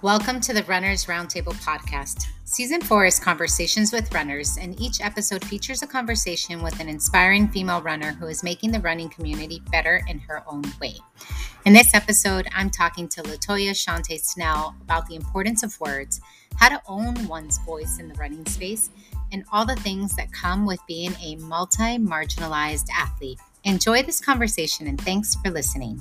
Welcome to the Runners Roundtable podcast. Season four is Conversations with Runners, and each episode features a conversation with an inspiring female runner who is making the running community better in her own way. In this episode, I'm talking to Latoya Shauntay Snell about the importance of words, how to own one's voice in the running space, and all the things that come with being a multi marginalized athlete. Enjoy this conversation and thanks for listening.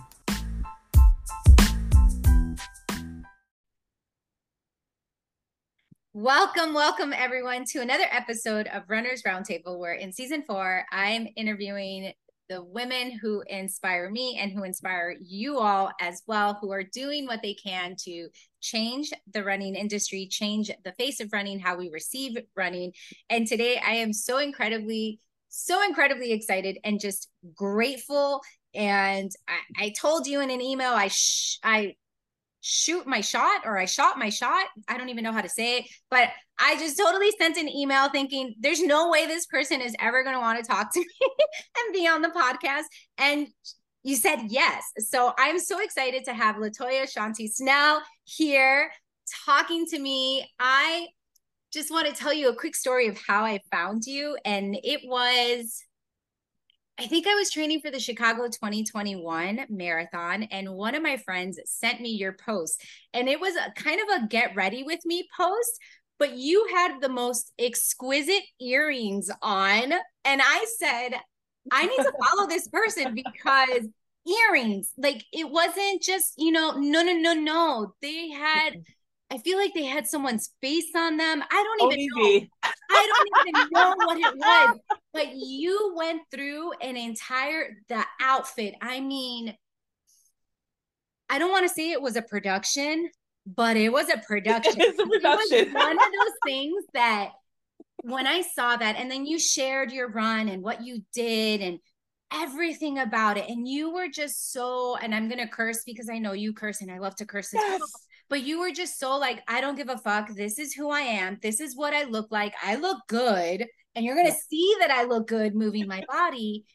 Welcome, welcome everyone to another episode of Runners Roundtable, where in season four, I'm interviewing the women who inspire me and who inspire you all as well, who are doing what they can to change the running industry, change the face of running, how we receive running. And today I am so incredibly, so incredibly excited and just grateful. And I, I told you in an email, I sh- I shoot my shot or I shot my shot. I don't even know how to say it, but I just totally sent an email thinking there's no way this person is ever going to want to talk to me and be on the podcast. And you said yes. So I'm so excited to have Latoya Shauntay Snell here talking to me. I just want to tell you a quick story of how I found you. And it was I think I was training for the Chicago 2021 marathon, and one of my friends sent me your post. And it was a kind of a get ready with me post, but you had the most exquisite earrings on. And I said, I need to follow this person because earrings, like it wasn't just, you know, no, no, no, no. They had I feel like they had someone's face on them. I don't even oh, know. I don't even know what it was. But you went through an entire the outfit. I mean, I don't want to say it was a production, but it was a production. it's a production. It was one of those things that when I saw that, and then you shared your run and what you did and everything about it, and you were just so. And I'm gonna curse because I know you curse, and I love to curse as yes. well but you were just so like, I don't give a fuck. This is who I am. This is what I look like. I look good. And you're going to see that I look good moving my body.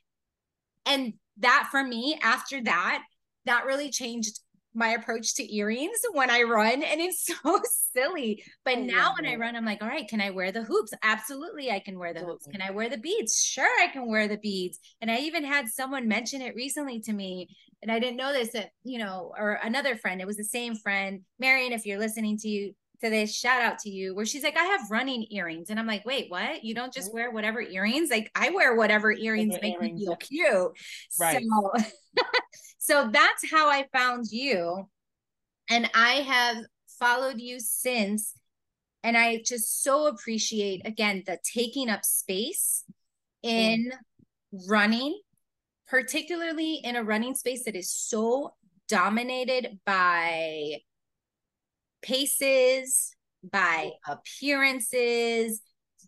And that for me, after that, that really changed my approach to earrings when I run. And it's so silly. But I now when I run, I'm like, all right, can I wear the hoops? Absolutely, I can wear the hoops. Can I wear the beads? Sure, I can wear the beads. And I even had someone mention it recently to me. And I didn't know this that, you know, or another friend, it was the same friend, Marion, if you're listening to you, to this shout out to you where she's like i have running earrings. And i'm like wait what? You don't just wear whatever earrings? Like i wear whatever earrings make earrings, me feel cute. Right. So so that's how I found you. And I have followed you since. And I just so appreciate, again, the taking up space in running, particularly in a running space that is so dominated by paces, by appearances,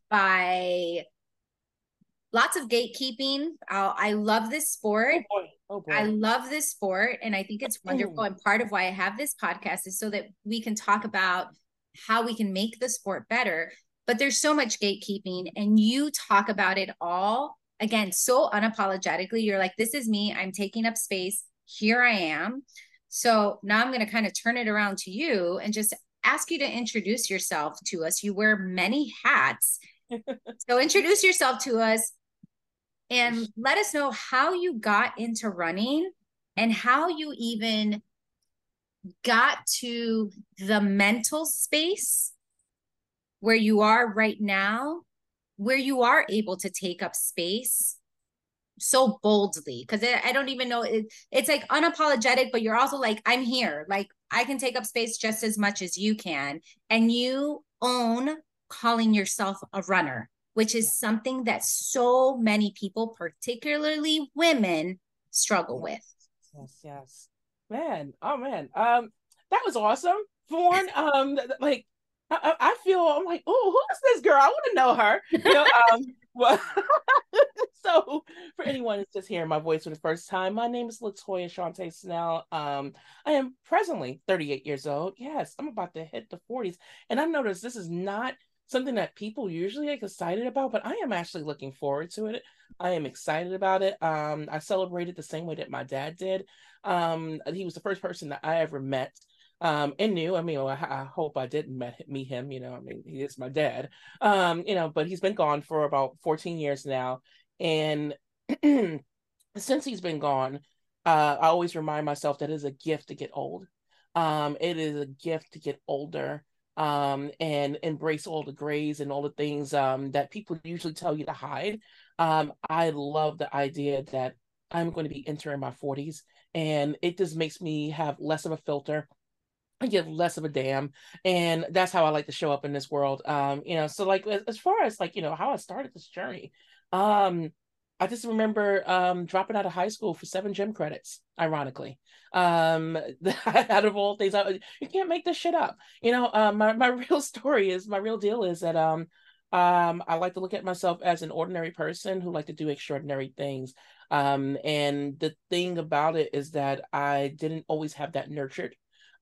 by lots of gatekeeping. I'll, i love this sport. Oh boy. Oh boy. I love this sport and I think it's wonderful. And part of why I have this podcast is so that we can talk about how we can make the sport better. But there's so much gatekeeping, and you talk about it all again so unapologetically. You're like, this is me. I'm taking up space. Here I am. So now I'm going to kind of turn it around to you and just ask you to introduce yourself to us. You wear many hats. so introduce yourself to us and let us know how you got into running and how you even got to the mental space where you are right now, where you are able to take up space so boldly because I don't even know it, it's like unapologetic but you're also like i'm here like i can take up space just as much as you can and you own calling yourself a runner which is something that so many people, particularly women, struggle with. Yes, yes. Man, oh man. Um, that was awesome. Fawn, um, like I, I feel I'm like, oh, who is this girl? I want to know her. You know, um, well, so for anyone who's just hearing my voice for the first time, my name is Latoya Shauntay Snell. Um, I am presently 38 years old. Yes, I'm about to hit the 40s, and I've noticed this is not something that people usually get excited about, but I am actually looking forward to it. I am excited about it. Um, I celebrated the same way that my dad did. Um, he was the first person that I ever met um, and knew. I mean, I, I, hope I didn't met, meet him. You know, I mean, he is my dad. Um, you know, but he's been gone for about 14 years now, and since he's been gone, uh, I always remind myself that it is a gift to get old. Um, it is a gift to get older um, and embrace all the grays and all the things um, that people usually tell you to hide. Um, I love the idea that I'm going to be entering my 40s, and it just makes me have less of a filter. I give less of a damn, and that's how I like to show up in this world. Um, you know, so like as, far as like you know how I started this journey, um, I just remember um, dropping out of high school for seven gym credits, ironically. Um, out of all things, I, you can't make this shit up. You know, um, my, my real story is my real deal is that um, um, I like to look at myself as an ordinary person who like to do extraordinary things. Um, and the thing about it is that I didn't always have that nurtured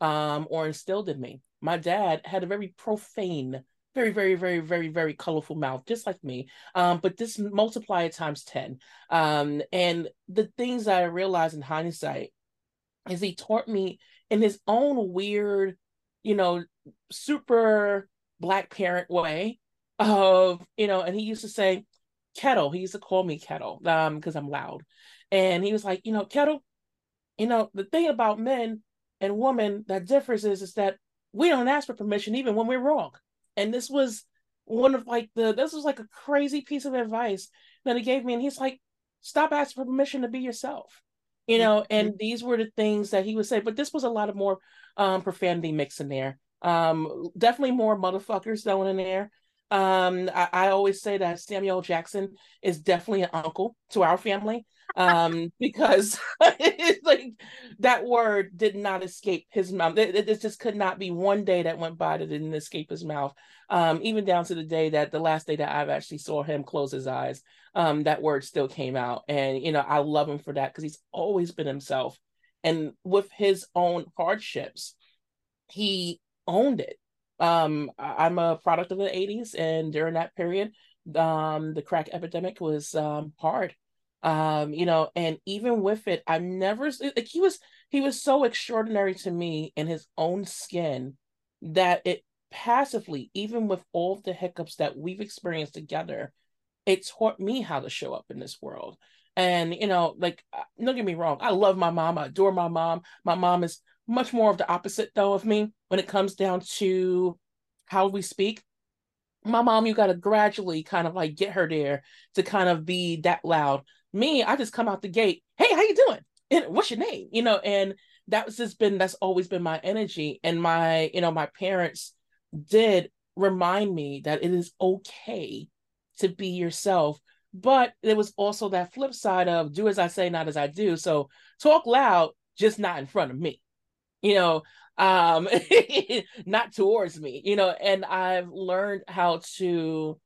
um, or instilled in me. My dad had a very profane very, very, very, very, very colorful mouth, just like me. Um, but this multiply it times 10. Um, and the things that I realized in hindsight is he taught me in his own weird, you know, super black parent way of, you know, and he used to say, Kettle, he used to call me Kettle, um, because I'm loud. And he was like, you know, Kettle, you know, the thing about men and woman, that difference is, is that we don't ask for permission even when we're wrong. And this was one of like the this was like a crazy piece of advice that he gave me. And he's like stop asking for permission to be yourself you know mm-hmm. and these were the things that he would say. But this was a lot of more um profanity mix in there. Um definitely more motherfuckers thrown in there um I, I always say that samuel jackson is definitely an uncle to our family um because like that word did not escape his mouth. It, it, just could not be one day that went by that didn't escape his mouth. Um even down to the day that the last day that i've actually saw him close his eyes um that word still came out. And you know i love him for that because he's always been himself. And with his own hardships he owned it um i'm a product of the 80s and during that period um the crack epidemic was um hard. Um you know and even with it I've never like he was he was so extraordinary to me in his own skin that it passively even with all the hiccups that we've experienced together it taught me how to show up in this world. And you know like uh, don't get me wrong i love my mom i adore my mom. My mom is much more of the opposite though of me when it comes down to how we speak my mom you got to gradually kind of like get her there to kind of be that loud me, I just come out the gate, hey, how you doing? And what's your name? You know, and that's just been that's always been my energy. And my, you know, my parents did remind me that it is okay to be yourself. But there was also that flip side of do as I say, not as I do. So talk loud, just not in front of me. You know, um not towards me you know and i've learned how to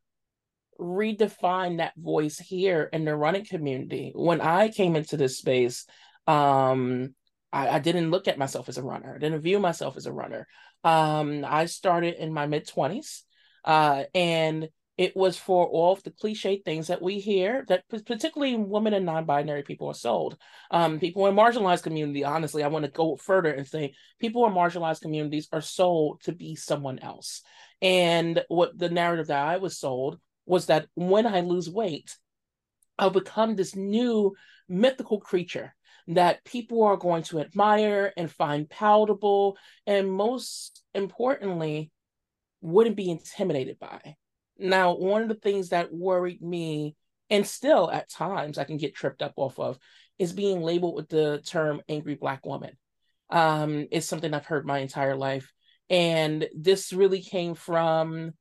redefine that voice here in the running community. When I came into this space, um, I, I, didn't look at myself as a runner. I didn't view myself as a runner. Um, I started in my mid twenties, uh, and it was for all of the cliche things that we hear that particularly women and non-binary people are sold. Um, people in marginalized community, honestly, I want to go further and say people in marginalized communities are sold to be someone else. And what the narrative that I was sold was that when I lose weight, I'll become this new mythical creature that people are going to admire and find palatable, and most importantly, wouldn't be intimidated by. Now, one of the things that worried me, and still at times I can get tripped up off of, is being labeled with the term angry Black woman. Um, it's something I've heard my entire life. And this really came from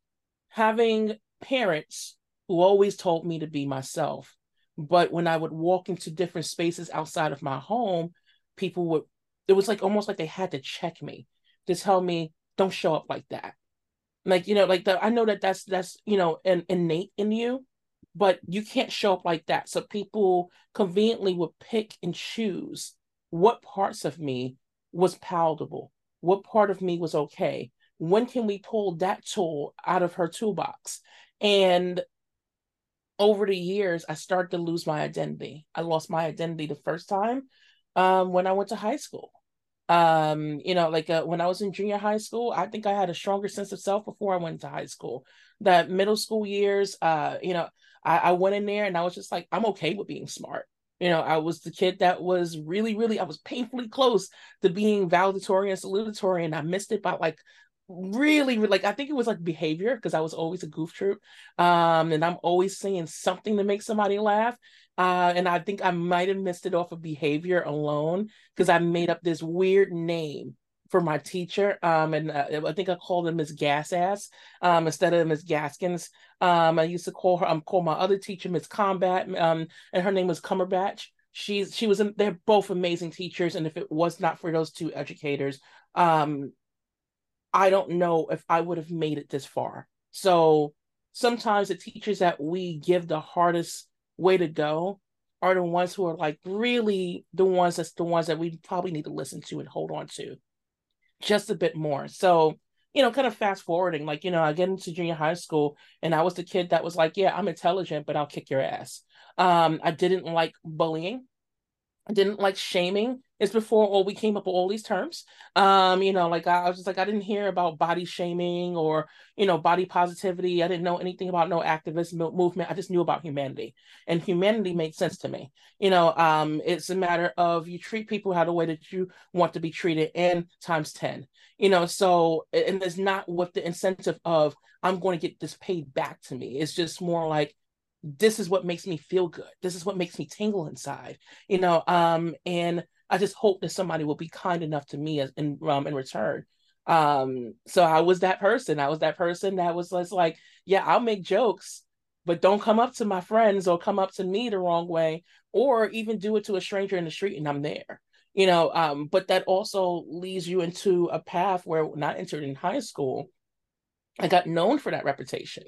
having parents who always told me to be myself. But when I would walk into different spaces outside of my home, people would, it was like almost like they had to check me to tell me, don't show up like that. Like, you know, like the, I know that that's, that's, you know, an innate in you, but you can't show up like that. So people conveniently would pick and choose what parts of me was palatable, what part of me was okay. When can we pull that tool out of her toolbox? And over the years, I started to lose my identity. I lost my identity the first time um, when I went to high school. Um, you know, like uh, when I was in junior high school, I think I had a stronger sense of self before I went to high school. That middle school years, uh, you know, I, I went in there and I was just like, I'm okay with being smart. You know, I was the kid that was really, really, I was painfully close to being valedictorian salutatorian. I missed it by like really, like I think it was like behavior because I was always a goof troop. Um, and I'm always saying something to make somebody laugh. Uh, and I think I might have missed it off of behavior alone because I made up this weird name for my teacher. Um, and uh, I think I called him Miss Gas Ass um, instead of Miss Gaskins. Um, I used to call her, I'm um, call my other teacher Miss Combat, um, and her name was Cumberbatch. She's she was they're both amazing teachers, and if it was not for those two educators, um, I don't know if I would have made it this far. So sometimes the teachers that we give the hardest way to go are the ones who are like really the ones that's the ones that we probably need to listen to and hold on to just a bit more. So, you know, kind of fast forwarding, like, you know, I get into junior high school and I was the kid that was like, yeah, I'm intelligent, but I'll kick your ass. Um, I didn't like bullying. I didn't like shaming. It's before all we came up with all these terms. Um, you know, like I, I was just like, I didn't hear about body shaming or, you know, body positivity. I didn't know anything about no activist movement. I just knew about humanity. And humanity made sense to me. You know, um, it's a matter of you treat people how the way that you want to be treated and times 10. You know, so and it's not with the incentive of I'm going to get this paid back to me. It's just more like this is what makes me feel good. This is what makes me tingle inside you know um and i just hope that somebody will be kind enough to me as in um in return. Um so i was that person. I was that person that was just like yeah i'll make jokes but don't come up to my friends or come up to me the wrong way or even do it to a stranger in the street and i'm there you know um but that also leads you into a path where when i entered in high school i got known for that reputation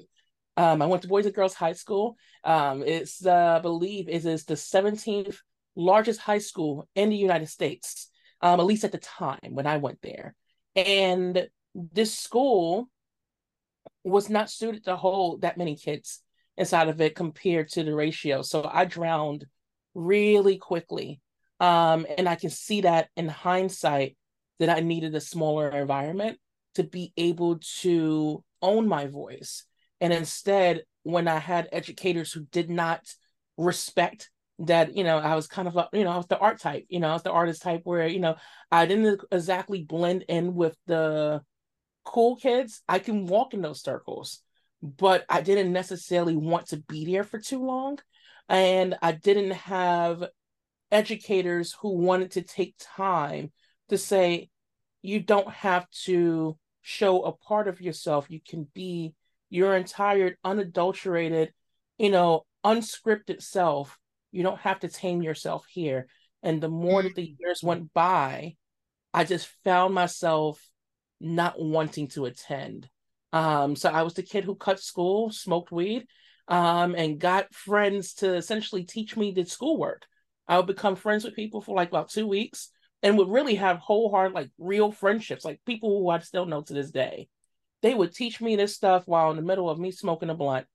um, I went to Boys and Girls High School. Um, it's, uh, I believe, it is the 17th largest high school in the United States, um, at least at the time when I went there. And this school was not suited to hold that many kids inside of it compared to the ratio. So I drowned really quickly. Um, and I can see that in hindsight that I needed a smaller environment to be able to own my voice and instead, when I had educators who did not respect that, you know, I was kind of, a, you know, I was the art type, you know, I was the artist type where, you know, I didn't exactly blend in with the cool kids. I can walk in those circles, but I didn't necessarily want to be there for too long. And I didn't have educators who wanted to take time to say, you don't have to show a part of yourself. You can be your entire unadulterated, you know, unscripted self. You don't have to tame yourself here. And the more that the years went by, I just found myself not wanting to attend. Um, so I was the kid who cut school, smoked weed, um, and got friends to essentially teach me the schoolwork. I would become friends with people for like about two weeks and would really have wholehearted, like real friendships, like people who I still know to this day they would teach me this stuff while in the middle of me smoking a blunt.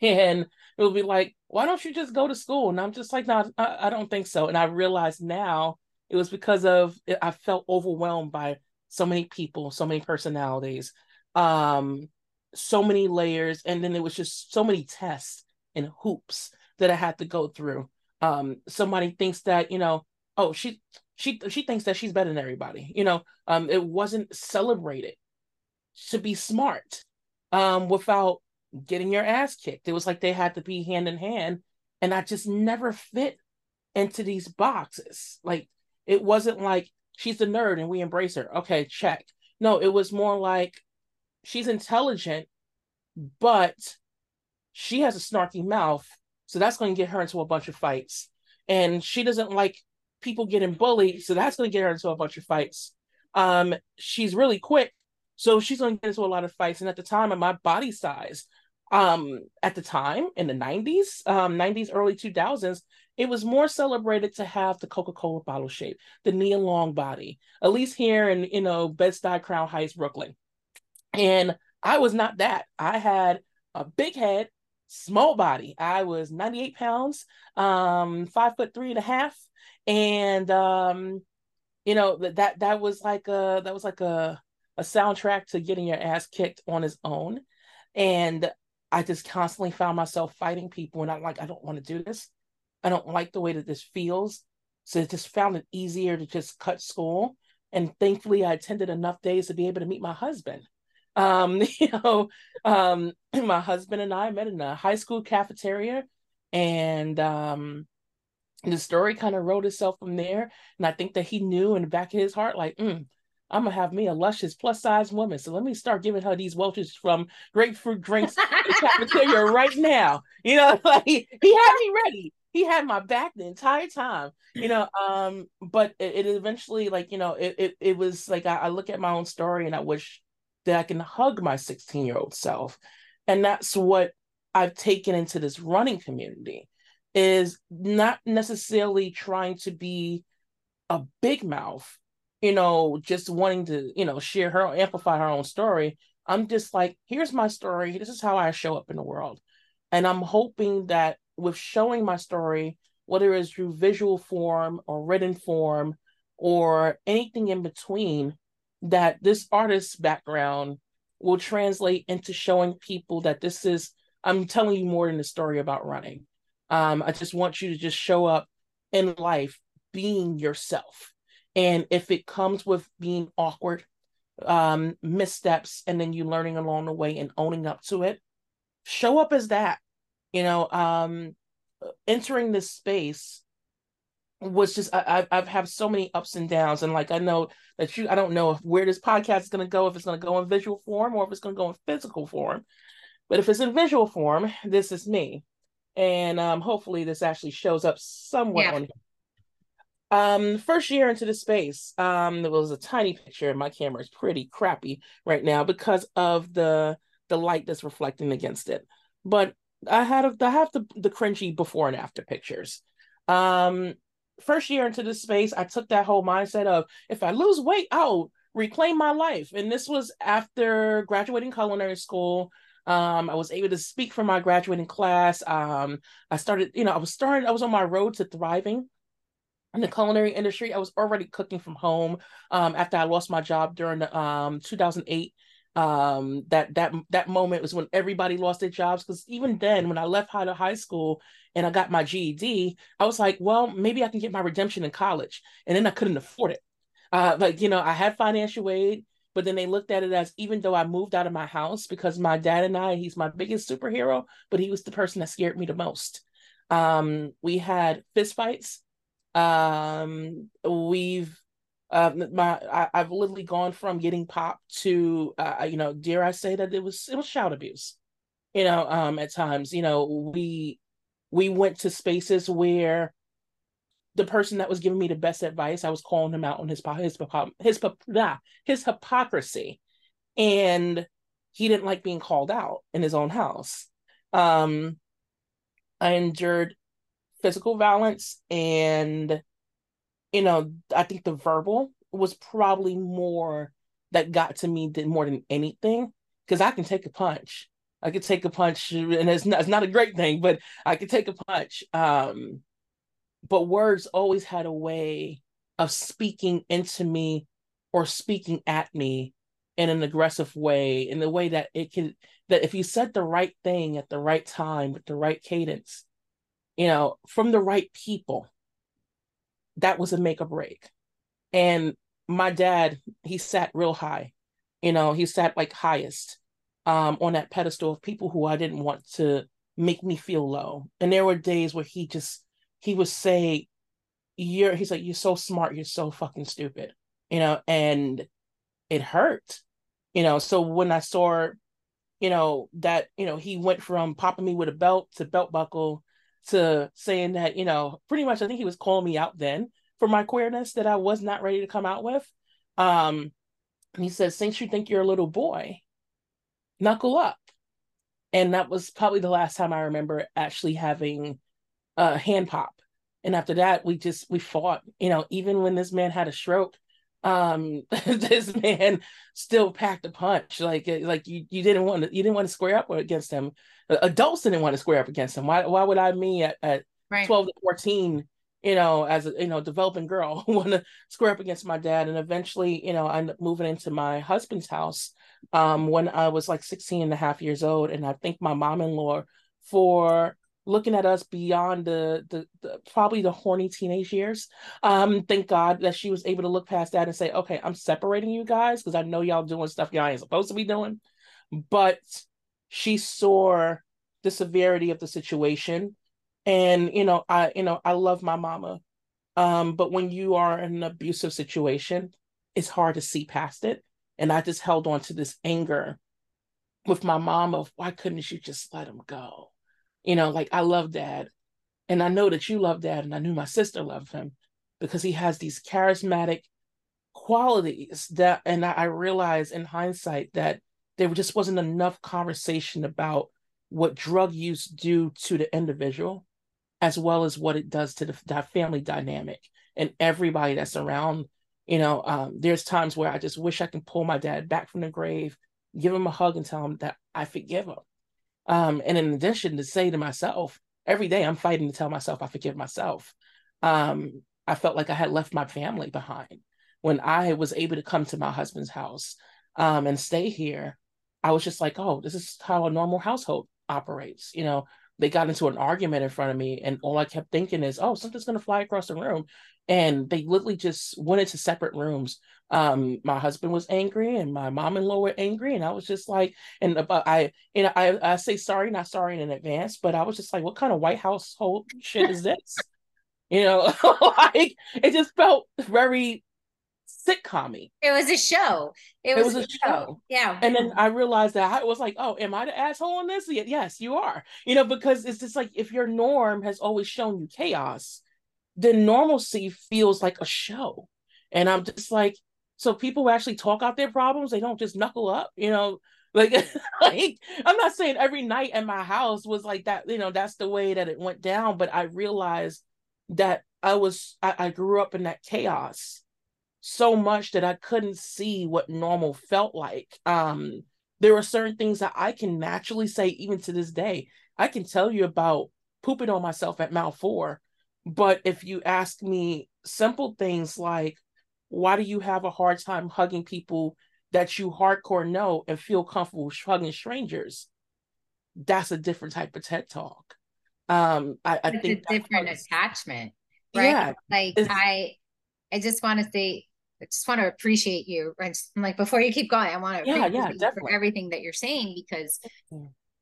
And it would be like, why don't you just go to school? And I'm just like, no, I, I don't think so. And I realized now it was because of I felt overwhelmed by so many people, so many personalities, um, so many layers, and then it was just so many tests and hoops that I had to go through. Um, somebody thinks that you know, oh, she she she thinks that she's better than everybody. You know, um, it wasn't celebrated to be smart um, without getting your ass kicked. It was like they had to be hand in hand. And I just never fit into these boxes. Like it wasn't like she's a nerd and we embrace her. Okay, check. No, it was more like she's intelligent, but she has a snarky mouth. So that's going to get her into a bunch of fights. And she doesn't like people getting bullied. So that's going to get her into a bunch of fights. Um, she's really quick. So she's going to get into a lot of fights. And at the time, of my body size, um, at the time in the 90s, um, 90s, early 2000s, it was more celebrated to have the Coca-Cola bottle shape, the Nia Long body, at least here in, you know, Bed-Stuy, Crown Heights, Brooklyn. And I was not that. I had a big head, small body. I was 98 pounds, um, five foot three and a half. And um, you know that that was like a that was like a a soundtrack to getting your ass kicked on his own. And i just constantly found myself fighting people and i'm like i don't want to do this. I don't like the way that this feels. So I just found it easier to just cut school. And thankfully i attended enough days to be able to meet my husband. Um you know um my husband and i met in a high school cafeteria and um the story kind of wrote itself from there. And I think that he knew in the back of his heart, like, mm, I'm gonna have me a luscious plus size woman. So let me start giving her these Welch's from grapefruit drinks cafeteria right now. You know, like he had me ready. He had my back the entire time. You know, um, but it, it eventually, like, you know, it it, it was like I, I look at my own story and I wish that I can hug my 16 year old self. And that's what I've taken into this running community is not necessarily trying to be a big mouth, you know, just wanting to, you know, share her, amplify her own story. I'm just like, here's my story. This is how I show up in the world. And I'm hoping that with showing my story, whether it's through visual form or written form or anything in between, that this artist's background will translate into showing people that this is, I'm telling you more than the story about running. Um, I just want you to just show up in life being yourself. And if it comes with being awkward, um, missteps, and then you learning along the way and owning up to it, show up as that. You know, um, entering this space was just I, I've had so many ups and downs, and like I know that you, I don't know if where this podcast is going to go, if it's going to go in visual form or if it's going to go in physical form. But if it's in visual form, this is me and um, hopefully this actually shows up somewhere yeah. on here. Um, first year into the space, um, there was a tiny picture, and my camera is pretty crappy right now because of the the light that's reflecting against it. But I had a, I have the the cringy before and after pictures. Um, first year into the space, I took that whole mindset of if I lose weight, I'll reclaim my life. And this was after graduating culinary school. Um, I was able to speak for my graduating class. Um, I started, you know, I was starting, I was on my road to thriving in the culinary industry. I was already cooking from home um, after I lost my job during the um, 2008 um that that that moment was when everybody lost their jobs because even then when i left high to high school and i got my ged i was like well maybe i can get my redemption in college and then i couldn't afford it uh like you know i had financial aid but then they looked at it as even though I moved out of my house because my dad and I, he's my biggest superhero, but he was the person that scared me the most. Um, we had fistfights. Um, we've uh, my I, have literally gone from getting popped to uh, you know, dare I say that it was it was child abuse. You know, um, at times, you know, we we went to spaces where the person that was giving me the best advice, I was calling him out on his his his pop his hypocrisy, and he didn't like being called out in his own house. Um, I endured physical violence, and you know, I think the verbal was probably more that got to me than more than anything because I can take a punch. I could take a punch, and it's not, it's not a great thing, but I could take a punch. Um, but words always had a way of speaking into me or speaking at me in an aggressive way in the way that it can that if you said the right thing at the right time with the right cadence you know from the right people that was a make or break and my dad he sat real high you know he sat like highest um on that pedestal of people who i didn't want to make me feel low and there were days where he just he would say, You're he's like, You're so smart, you're so fucking stupid, you know, and it hurt, you know. So when I saw, you know, that, you know, he went from popping me with a belt to belt buckle to saying that, you know, pretty much I think he was calling me out then for my queerness that I was not ready to come out with. Um, and he said, Since you think you're a little boy, knuckle up. And that was probably the last time I remember actually having a hand pop. And after that, we just we fought. You know, even when this man had a stroke, um, this man still packed a punch. Like uh, like you you didn't want to you didn't want to square up against him. Adults didn't want to square up against him. Why why would I me at, at right. 12 to 14 you know, as a you know developing girl, want to square up against my dad, and eventually, you know, I ended up moving into my husband's house um, when I was like 16 and a half years old, and I thank my mom-in-law for looking at us beyond the, the, the probably the horny teenage years. Um, thank God that she was able to look past that and say, okay, I'm separating you guys because I know y'all doing stuff y'all ain't supposed to be doing. But she saw the severity of the situation. And, you know, I, you know, I love my mama. Um, but when you are in an abusive situation, it's hard to see past it. And I just held on to this anger with my mom of why couldn't you just let him go? You know, like I love dad. And I know that you love dad, and I knew my sister loved him because he has these charismatic qualities that and I, realized in hindsight that there just wasn't enough conversation about what drug use do to the individual as well as what it does to the, the family dynamic and everybody that's around you know um, there's times where i just wish i can pull my dad back from the grave give him a hug and tell him that i forgive him um, and in addition to say to myself every day i'm fighting to tell myself i forgive myself um, i felt like i had left my family behind when i was able to come to my husband's house um, and stay here i was just like oh this is how a normal household operates. You know, they got into an argument in front of me, and all I kept thinking is, oh, something's gonna fly across the room. And they literally just went into separate rooms. Um, my husband was angry, and my mom-in-law were angry, and I was just like, and about I, you know, I, I say sorry, not sorry in advance, but I was just like, what kind of White Household shit is this? you know, like it just felt very sitcom It was a show. It, it was, was, a show. show. Yeah. And then I realized that I was like, oh, am I the asshole in this? Yes, you are. You know, because it's just like if your norm has always shown you chaos, then normalcy feels like a show. And I'm just like, so people actually talk out their problems, they don't just knuckle up, you know. Like, like I'm not saying every night at my house was like that, you know, that's the way that it went down, but I realized that I was I, I grew up in that chaos so much that I couldn't see what normal felt like. Um, there are certain things that I can naturally say, even to this day. I can tell you about pooping on myself at mile four, but if you ask me simple things like, why do you have a hard time hugging people that you hardcore know and feel comfortable hugging strangers? That's a different type of TED talk. Um, I, I think a different attachment, right? Yeah, like I, I just want to say I just want to appreciate you. I'm like, before you keep going, I want to yeah, yeah, definitely. for everything that you're saying because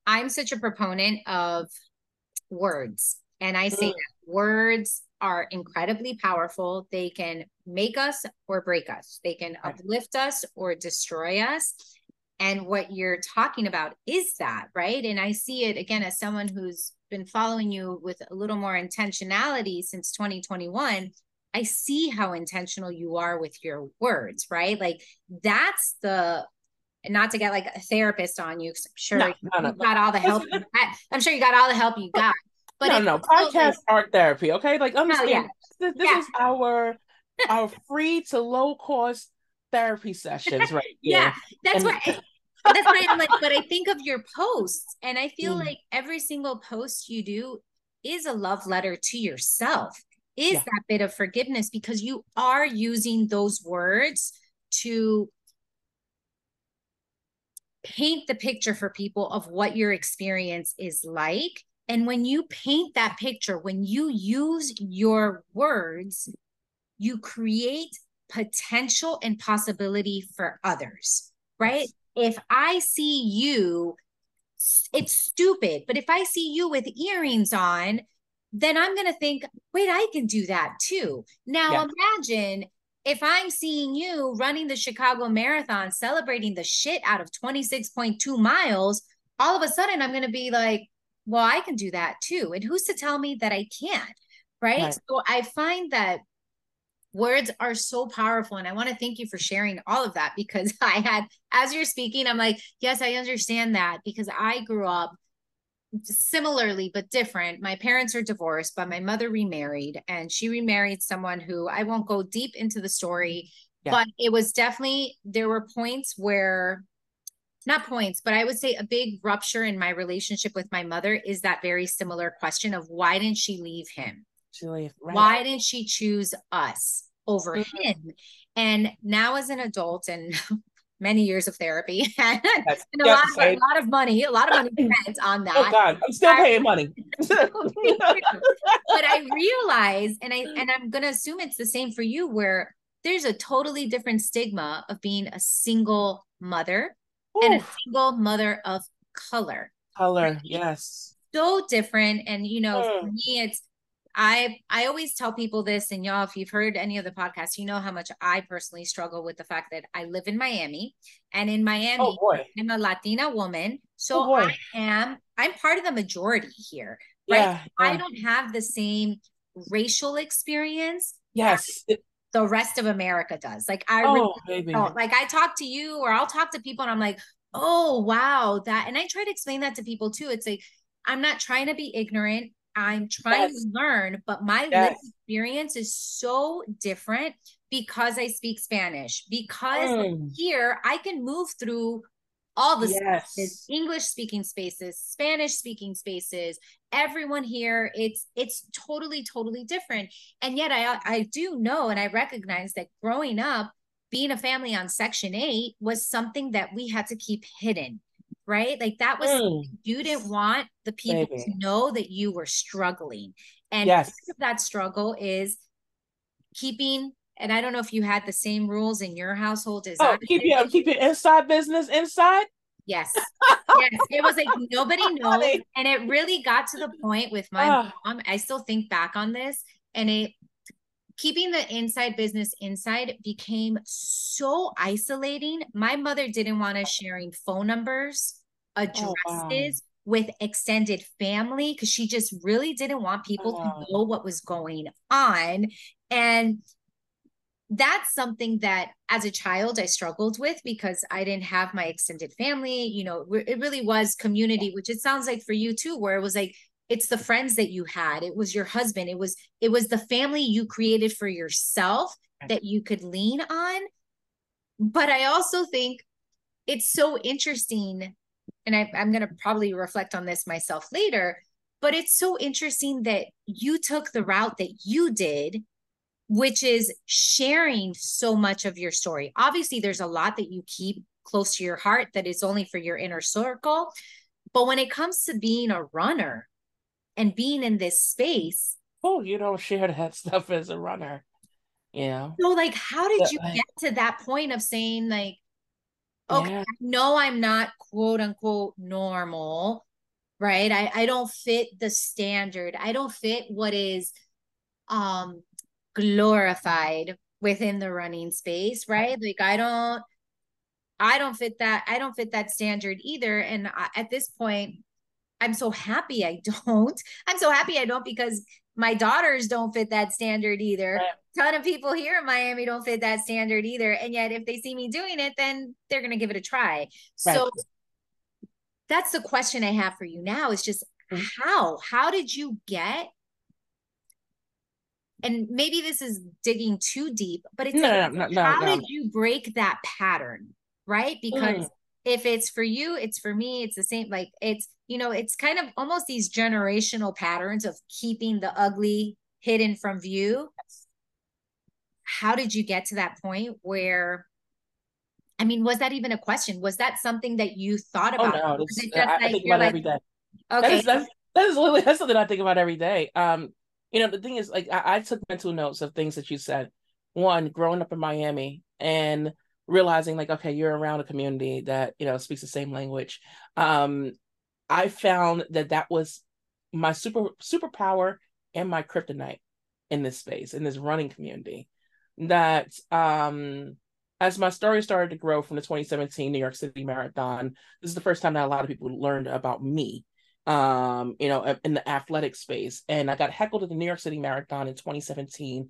I'm such a proponent of words. And I say mm. that words are incredibly powerful. They can make us or break us, they can right. uplift us or destroy us. And what you're talking about is that, right? And I see it again as someone who's been following you with a little more intentionality since 2021 I see how intentional you are with your words, right? Like that's the not to get like a therapist on you. I'm sure no, no, you no, got all the help. Got. I'm sure you got all the help you got. But no, no, podcast art therapy. Okay, like understand. Oh, yeah. This, this yeah. is our our free to low cost therapy sessions, right? yeah, that's and- what. that's why I'm like, but I think of your posts, and I feel mm. like every single post you do is a love letter to yourself is yeah. that bit of forgiveness because you are using those words to paint the picture for people of what your experience is like. And when you paint that picture, when you use your words, you create potential and possibility for others, right? If I see you, it's stupid, but if I see you with earrings on, then I'm going to think, wait, I can do that too. Now yeah. imagine if I'm seeing you running the Chicago Marathon, celebrating the shit out of 26.2 miles, all of a sudden I'm going to be like, well, I can do that too. And who's to tell me that I can't? Right? right. So I find that words are so powerful. And I want to thank you for sharing all of that because I had, as you're speaking, I'm like, yes, I understand that because I grew up similarly but different. My parents are divorced, but my mother remarried and she remarried someone who I won't go deep into the story, yeah. but it was definitely there were points where not points, but I would say a big rupture in my relationship with my mother is that very similar question of why didn't she leave him? Julie, right. Why didn't she choose us over Mhm. him? And now, as an adult and many years of therapy and, Yes. and a, Yeah, lot of, a lot of money, a lot of money spent on that. Oh God, I'm still paying money. but I realize, and I and I'm gonna assume it's the same for you, where there's a totally different stigma of being a single mother and a single mother of color. color, yes. So different. And you know, for Mm. me, it's I I always tell people this, and y'all, if you've heard any of the podcasts, you know how much I personally struggle with the fact that I live in Miami, and in Miami, Oh I'm a Latina woman, so Oh. I am I'm part of the majority here. Right? yeah, I don't have the same racial experience yes. It- the rest of America does. Like I oh don't. Like I talk to you or I'll talk to people and I'm like, oh wow, that and I try to explain that to people too. It's like I'm not trying to be ignorant. I'm trying Yes. to learn, but my Yes. experience is so different because I speak Spanish. Because Mm, here I can move through all the spaces, yes. English speaking spaces, Spanish speaking spaces, everyone here, it's it's totally, totally different. And yet I I do know and I recognize that growing up, being a family on section eight was something that we had to keep hidden, right? Like that was Mm, you didn't want the people Baby. to know that you were struggling. And Yes. part of that struggle is keeping and I don't know if you had the same rules in your household as oh, I Oh, keep did. your keep your inside business inside. Yes. yes. It was like nobody knows. And it really got to the point with my mom. I still think back on this and it keeping the inside business inside became so isolating. My mother didn't want us sharing phone numbers, oh, addresses Oh, wow. with extended family because she just really didn't want people Wow. to know what was going on. And that's something that as a child I struggled with because I didn't have my extended family. You know, it really was community, which it sounds like for you too, where it was like it's the friends that you had, it was your husband, it was it was the family you created for yourself that you could lean on. But I also think it's so interesting, and I, I'm going to probably reflect on this myself later. But it's so interesting that you took the route that you did which is sharing so much of your story. Obviously, there's a lot that you keep close to your heart that is only for your inner circle. But when it comes to being a runner and being in this space, Oh, you don't share that stuff as a runner. You know. so like, how did But, you get to that point of saying, like, okay, Yeah. Know I'm not quote unquote normal, right? I, I don't fit the standard. I don't fit what is um glorified within the running space, right? Like I don't I don't fit that I don't fit that standard either and I, at this point I'm so happy I don't. I'm so happy I don't because my daughters don't fit that standard either. Right. ton of people here in Miami don't fit that standard either. And yet if they see me doing it, then they're gonna give it a try. So that's the question I have for you now is just Mhm. how? How did you get? And maybe this is digging too deep, but it's No, like, no, no, no, how no. did you break that pattern? Right? Because Mm. if it's for you, it's for me, it's the same. Like it's, you know, it's kind of almost these generational patterns of keeping the ugly hidden from view. How did you get to that point where? I mean, was that even a question? Was that something that you thought Oh about? no, Or was it I, just I like think about like, every day. That okay, is that's that is literally that's something I think about every day. Um, you know, the thing is, like, I, I took mental notes of things that you said. One, growing up in Miami and realizing, like, okay, you're around a community that you know speaks the same language. Um, I found that that was my super superpower and my kryptonite in this space in this running community. That um, as my story started to grow from the 2017 New York City Marathon, this is the first time that a lot of people learned about me um you know in the athletic space. And i got heckled at the new york city marathon in 2017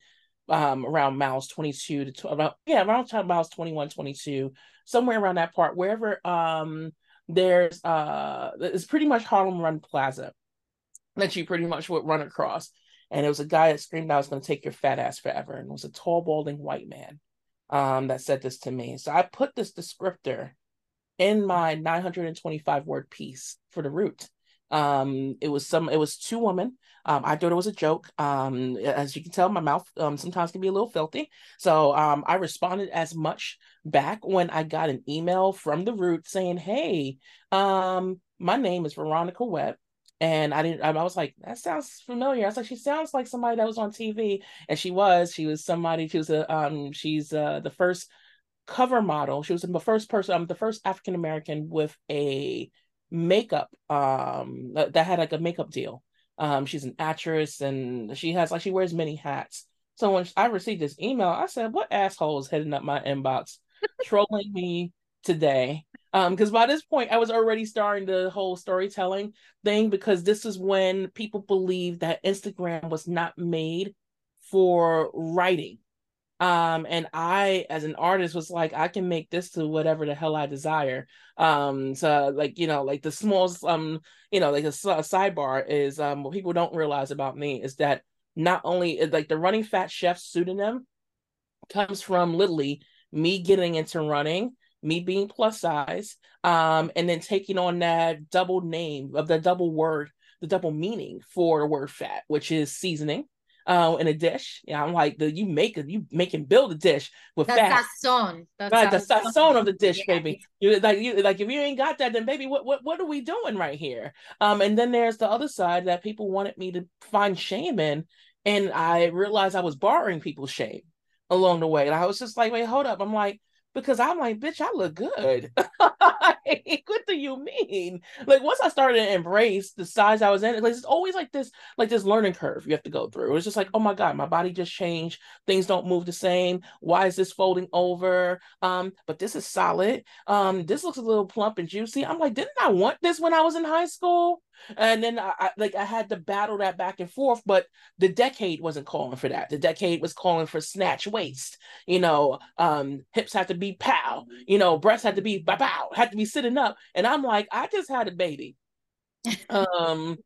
um around miles 22 to about yeah around time miles 21 22 somewhere around that part wherever um there's uh it's pretty much harlem run plaza that you pretty much would run across. And it was a guy that screamed i was going to take your fat ass forever and it was a tall balding white man um that said this to me. So i put this descriptor in my 925 word piece for the Root Um, it was some, it was two women. Um, I thought it was a joke. Um, as you can tell, my mouth um, sometimes can be a little filthy. So um, I responded as much back when I got an email from the Root saying, "Hey, um, my name is Veronica Webb." And I didn't, I was like, that sounds familiar. I was like, she sounds like somebody that was on TV. And she was, she was somebody, she was a, um, she's uh, the first cover model. She was the first person, um, the first African American with a makeup, um, that had like a makeup deal. Um, she's an actress and she has like, she wears many hats. So when I received this email, I said, what asshole is heading up my inbox, trolling me today? um because by this point i was already starting the whole storytelling thing because this is when people believed that instagram was not made for writing um and i as an artist was like i can make this to whatever the hell i desire um so like you know like the small um you know like a, a sidebar is um what people don't realize about me is that not only like the running fat chef pseudonym comes from literally me getting into running me being plus size, um, and then taking on that double name of the double word, the double meaning for word fat, which is seasoning. Uh, in a dish, yeah, I'm like the you make it, you make and build a dish with the fat. Sazon. The right, the sazon of the dish, yeah. baby. You like you like if you ain't got that, then baby, what what what are we doing right here? Um, and then there's the other side that people wanted me to find shame in, and I realized I was borrowing people's shame along the way, and I was just like, wait, hold up, I'm like because I'm like, bitch, I look good. what do you mean? Like once I started to embrace the size I was in, like it's always like this, like this learning curve you have to go through. It's just like, oh my God, my body just changed. Things don't move the same. Why is this folding over? Um, but this is solid. Um, this looks a little plump and juicy. I'm like, didn't I want this when I was in high school? and then I, I, like I had to battle that back and forth, but the decade wasn't calling for that. The decade was calling for snatch waist. You know, um, hips had to be pow. You know, breasts had to be bow, had to be sitting up. And I'm like, I just had a baby. um,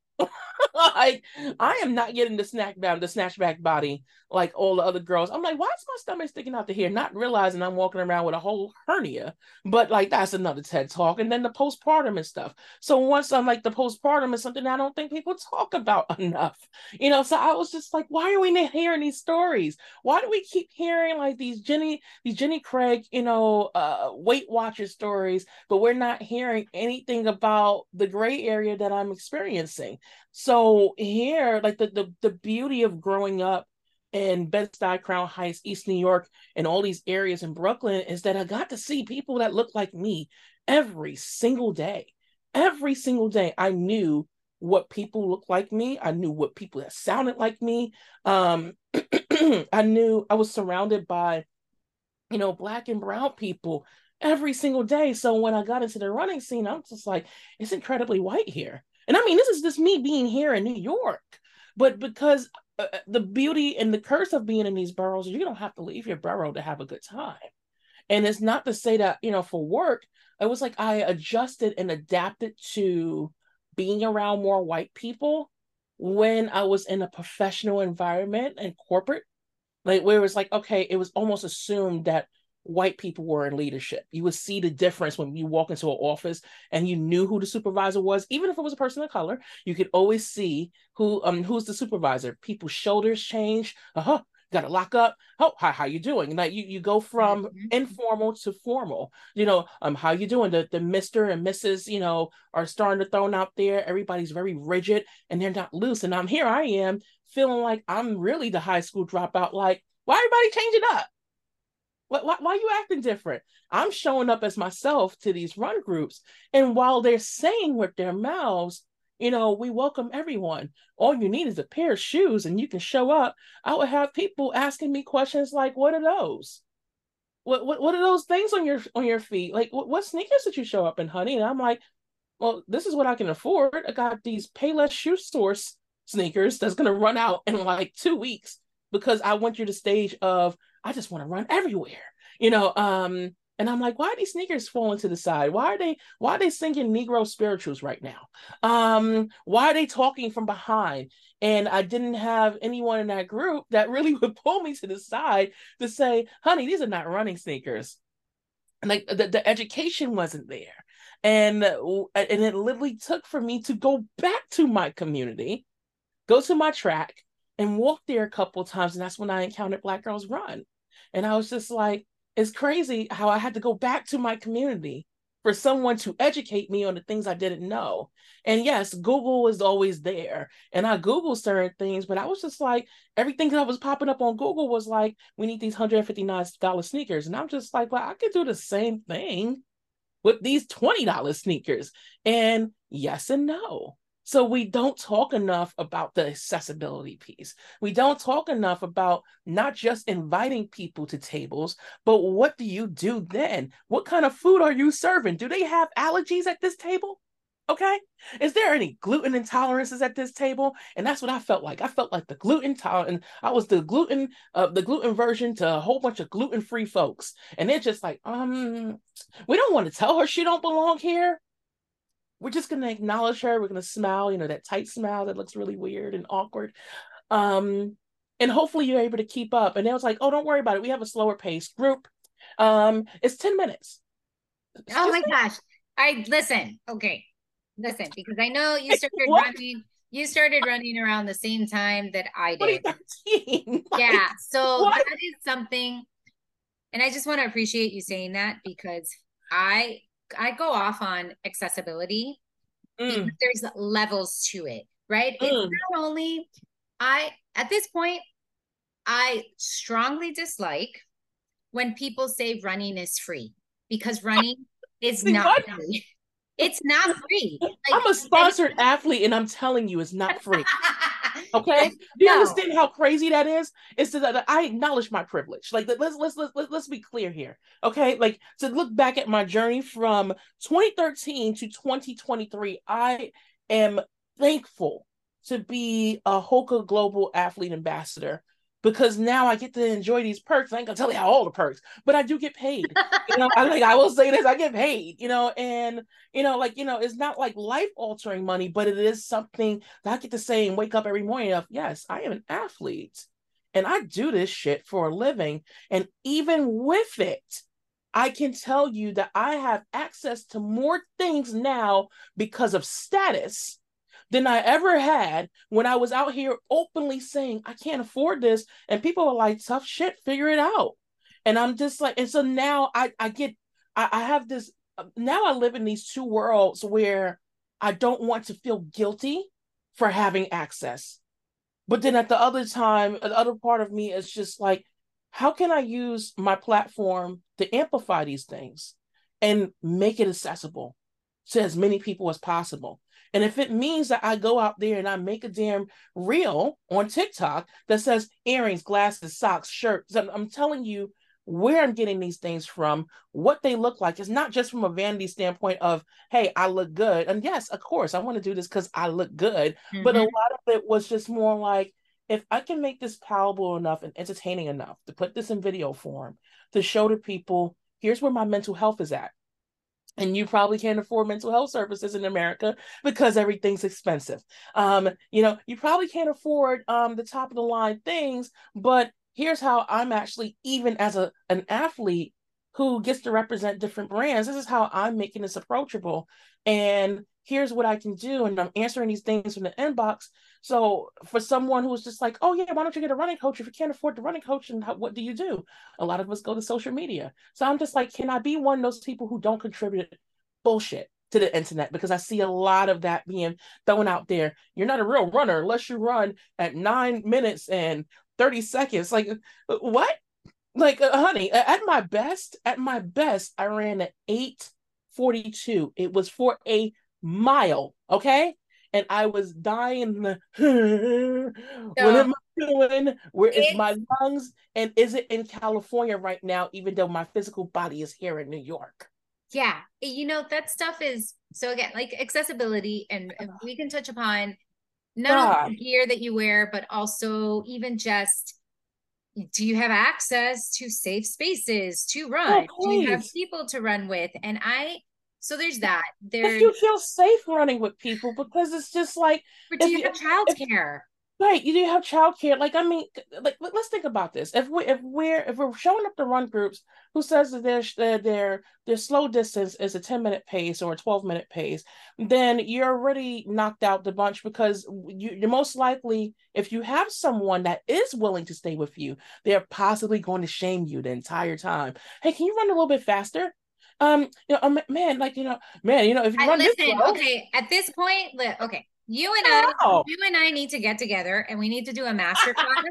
like I am not getting the snack back, the snatchback body like all the other girls. I'm like, why is my stomach sticking out to here? Not realizing I'm walking around with a whole hernia. But like that's another TED talk. And then the postpartum and stuff. So once I'm like the postpartum is something I don't think people talk about enough. You know, so I was just like, why are we not hearing these stories? Why do we keep hearing like these Jenny, these Jenny Craig, you know, uh Weight Watchers stories, but we're not hearing anything about the gray area that I'm experiencing. So here, like the the, the beauty of growing up in Bed-Stuy, Crown Heights, East New York, and all these areas in Brooklyn is that I got to see people that looked like me every single day. Every single day, I knew what people looked like me. I knew what people that sounded like me. Um, I knew I was surrounded by, you know, black and brown people every single day. So when I got into the running scene, I'm just like, it's incredibly white here. And I mean, this is just me being here in New York. But because uh, uh, the beauty and the curse of being in these boroughs, you don't have to leave your borough to have a good time. And it's not to say that, you know, for work, it was like I adjusted and adapted to being around more white people when I was in a professional environment and corporate, like where it was like, okay, it was almost assumed that white people were in leadership. You would see the difference when you walk into an office and you knew who the supervisor was, even if it was a person of color. You could always see who um who's the supervisor. People's shoulders change. Uh huh. Got to lock up. Oh, how how you doing? Like you you go from mm-hmm. informal to formal. You know um how you doing? The the Mister and Mrs. You know are starting to thrown out there. Everybody's very rigid and they're not loose. And I'm here. I am feeling like I'm really the high school dropout. Like why everybody changing up? Why, why, are you acting different? I'm showing up as myself to these run groups. And while they're saying with their mouths, you know, we welcome everyone. All you need is a pair of shoes and you can show up. I would have people asking me questions like, what are those? What, what, what are those things on your on your feet? Like what, what sneakers did you show up in, honey? And I'm like, well, this is what I can afford. I got these Payless shoe source sneakers that's gonna run out in like two weeks because I went through the stage of I just want to run everywhere, you know. Um, and I'm like, why are these sneakers falling to the side? Why are they why are they singing Negro spirituals right now? Um, why are they talking from behind? And I didn't have anyone in that group that really would pull me to the side to say, honey, these are not running sneakers. Like the, the education wasn't there. And and it literally took for me to go back to my community, go to my track, and walk there a couple times. And that's when I encountered Black Girls Run. And I was just like, it's crazy how I had to go back to my community for someone to educate me on the things I didn't know. And yes, Google was always there. And I Googled certain things, but I was just like, everything that was popping up on Google was like, we need these $159 sneakers. And I'm just like, well, I could do the same thing with these $20 sneakers. And yes and no. So we don't talk enough about the accessibility piece. We don't talk enough about not just inviting people to tables, but what do you do then? What kind of food are you serving? Do they have allergies at this table? Okay. Is there any gluten intolerances at this table? And that's what I felt like. I felt like the gluten tolerant. I was the gluten, uh, the gluten version to a whole bunch of gluten-free folks. And they're just like, um, we don't want to tell her she don't belong here we're just going to acknowledge her. We're going to smile, you know, that tight smile that looks really weird and awkward. Um, and hopefully you're able to keep up. And they was like, oh, don't worry about it. We have a slower pace group. Um, it's 10 minutes. It's oh my gosh. I listen. Okay. Listen, because I know you started running. You started running around the same time that I did. 2013. yeah. So what? that is something. And I just want to appreciate you saying that because I I go off on accessibility mm. there's levels to it, right? Mm. It's not only I at this point I strongly dislike when people say running is free because running is not free. It's not free. Like, I'm a sponsored athlete and I'm telling you it's not free. Okay, do you no. understand how crazy that is? It's that I acknowledge my privilege. Like let's let's let's let's be clear here. Okay, like to look back at my journey from 2013 to 2023, I am thankful to be a Hoka Global Athlete Ambassador because now I get to enjoy these perks. I ain't gonna tell you how all the perks, but I do get paid. you know, I like I will say this, I get paid, you know, and you know, like, you know, it's not like life altering money, but it is something that I get to say and wake up every morning of, yes, I am an athlete and I do this shit for a living. And even with it, I can tell you that I have access to more things now because of status than I ever had when I was out here openly saying, I can't afford this. And people are like, tough shit, figure it out. And I'm just like, and so now I, I get, I, I have this, um, now I live in these two worlds where I don't want to feel guilty for having access. But then at the other time, uh, the other part of me is just like, how can I use my platform to amplify these things and make it accessible to as many people as possible? And if it means that I go out there and I make a damn reel on TikTok that says earrings, glasses, socks, shirts, I'm, I'm telling you where I'm getting these things from, what they look like. It's not just from a vanity standpoint of, hey, I look good. And yes, of course, I want to do this because I look good. Mm-hmm. But a mm-hmm. lot of it was just more like, if I can make this palatable enough and entertaining enough to put this in video form, to show to people, here's where my mental health is at and you probably can't afford mental health services in America because everything's expensive. Um, you know, you probably can't afford um, the top of the line things, but here's how I'm actually, even as a an athlete who gets to represent different brands, this is how I'm making this approachable. And here's what I can do. And I'm answering these things from the inbox. So for someone who's just like, oh yeah, why don't you get a running coach if you can't afford the running coach? And what do you do? A lot of us go to social media. So I'm just like, can I be one of those people who don't contribute bullshit to the internet? Because I see a lot of that being thrown out there. You're not a real runner unless you run at nine minutes and 30 seconds. Like what? Like uh, honey, at my best, at my best, I ran at 842. It was for a mile. Okay. And I was dying. The, what am I doing? Where is my lungs? And is it in California right now, even though my physical body is here in New York? Yeah. You know, that stuff is so again, like accessibility, and, and we can touch upon not only the gear that you wear, but also even just do you have access to safe spaces to oh, run? Oh, do you have people to run with? And I so there's that. There if you feel safe running with people because it's just like but do you have childcare? Right, you do have childcare. Like, I mean, like let's think about this. If we if we're if we're showing up to run groups who says that their their their slow distance is a 10 minute pace or a 12 minute pace, then you're already knocked out the bunch because you, you're most likely, if you have someone that is willing to stay with you, they're possibly going to shame you the entire time. Hey, can you run a little bit faster? Um, you know, um, man, like you know, man, you know, if you run listen, this okay, at this point, okay, you and I, you and I need to get together and we need to do a master class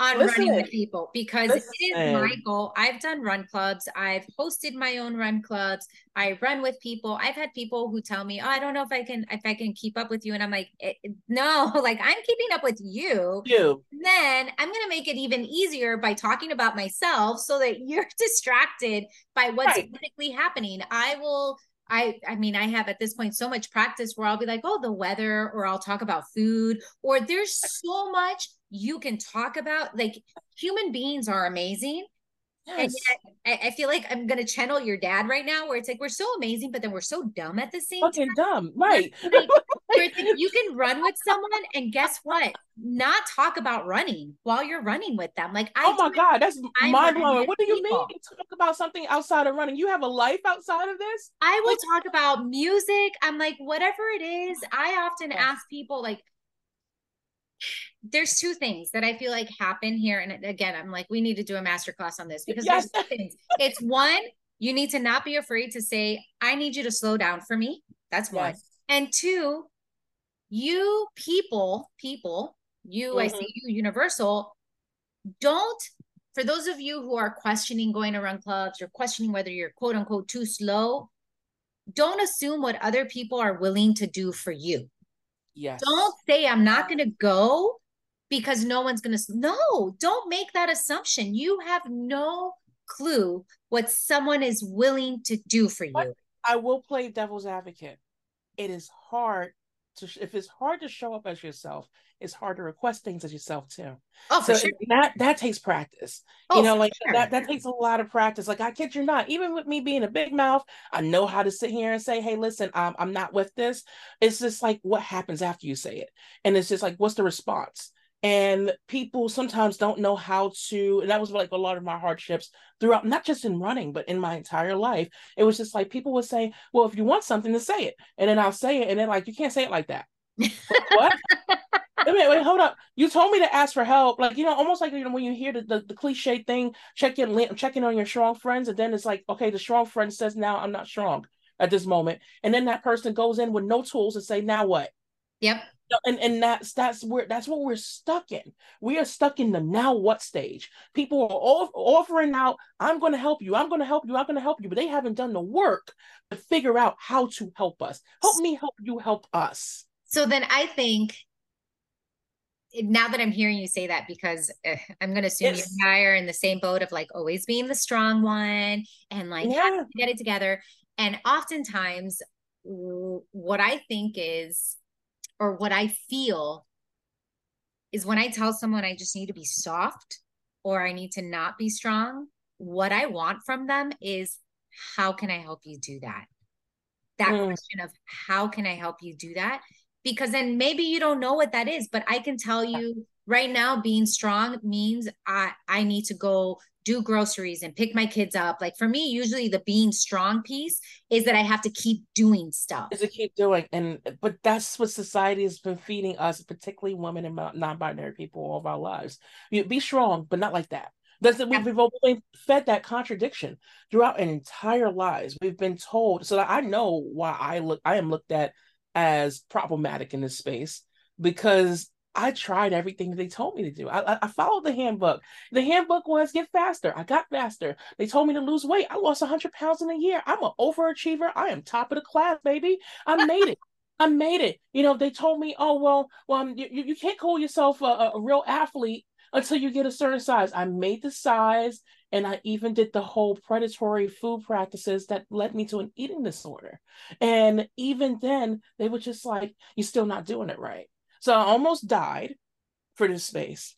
on Listen. running with people because Listen. it is my goal. I've done run clubs. I've hosted my own run clubs. I run with people. I've had people who tell me, "Oh, I don't know if I can if I can keep up with you," and I'm like, eh, "No, like I'm keeping up with you." You. Then I'm gonna make it even easier by talking about myself so that you're distracted by what's right. typically happening. I will I I mean I have at this point so much practice where I'll be like, "Oh, the weather," or I'll talk about food, or there's so much you can talk about. Like human beings are amazing. Yes. And yet, I, I feel like I'm gonna channel your dad right now, where it's like we're so amazing, but then we're so dumb at the same Fucking time. dumb, right? Like, like, you can run with someone, and guess what? Not talk about running while you're running with them. Like, I oh my god, that's mind blowing. What do you people. mean? Talk about something outside of running. You have a life outside of this? I will like, talk about music. I'm like, whatever it is. I often ask people, like, there's two things that I feel like happen here. And again, I'm like, we need to do a master class on this because yes. there's two things. It's one, you need to not be afraid to say, I need you to slow down for me. That's yes. one. And two, you people, people, you, mm-hmm. I see you, universal, don't, for those of you who are questioning going to run clubs or questioning whether you're quote unquote too slow, don't assume what other people are willing to do for you. Yes. Don't say I'm not going to go because no one's going to. No, don't make that assumption. You have no clue what someone is willing to do for you. I will play devil's advocate. It is hard to if it's hard to show up as yourself, it's hard to request things as yourself too. Oh, so sure. that that takes practice. Oh, you know, like sure. that that takes a lot of practice. Like I kid you not, even with me being a big mouth, I know how to sit here and say, "Hey, listen, um, I'm not with this." It's just like what happens after you say it, and it's just like, what's the response? And people sometimes don't know how to and that was like a lot of my hardships throughout not just in running but in my entire life it was just like people would say well if you want something to say it and then i'll say it and then like you can't say it like that what wait, wait, hold up. You told me to ask for help. Like, you know, almost like you know, when you hear the, the, the cliche thing, check in checking on your strong friends, and then it's like, okay, the strong friend says now I'm not strong at this moment. And then that person goes in with no tools and say, now what? Yep and and that's that's where that's what we're stuck in. We are stuck in the now what stage. People are all offering out i'm going to help you i'm going to help you i'm going to help you but they haven't done the work to figure out how to help us. Help me help you help us. So then i think now that i'm hearing you say that because uh, i'm going to assume yes. you and i are in the same boat of like always being the strong one and like yeah. get it together. And oftentimes what i think is or what I feel is when I tell someone I just need to be soft or I need to not be strong, what I want from them is how can I help you do that? That mm. question of how can I help you do that? Because then maybe you don't know what that is, but I can tell you right now being strong means I I need to go do groceries and pick my kids up. Like for me, usually the being strong piece is that I have to keep doing stuff. Is to keep doing, and but that's what society has been feeding us, particularly women and non-binary people, all of our lives. You be strong, but not like that. That's yeah. we've, we've been fed that contradiction throughout an entire lives. We've been told, so that I know why I look, I am looked at as problematic in this space because I tried everything they told me to do. I, I, followed the handbook. The handbook was get faster. I got faster. They told me to lose weight. I lost 100 pounds in a year. I'm an overachiever. I am top of the class, baby. I made it. I made it. You know, they told me, oh, well, well um, you, you can't call yourself a, a real athlete until you get a certain size. I made the size and I even did the whole predatory food practices that led me to an eating disorder. And even then, they were just like, you're still not doing it right. So I almost died for this space.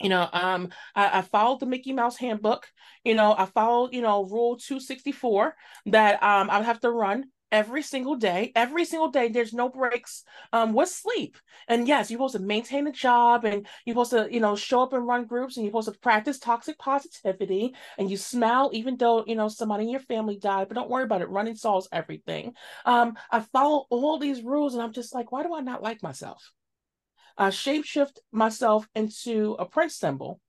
You know, um, I, I, followed the Mickey Mouse handbook. You know, I followed, you know, rule 264 that um I would have to run every single day, every single day. There's no breaks um, with sleep. And yes, you're supposed to maintain a job and you're supposed to, you know, show up and run groups and you're supposed to practice toxic positivity and you smile even though, you know, somebody in your family died, but don't worry about it. Running solves everything. Um, I follow all these rules and I'm just like, why do I not like myself? I shapeshift myself into a prince symbol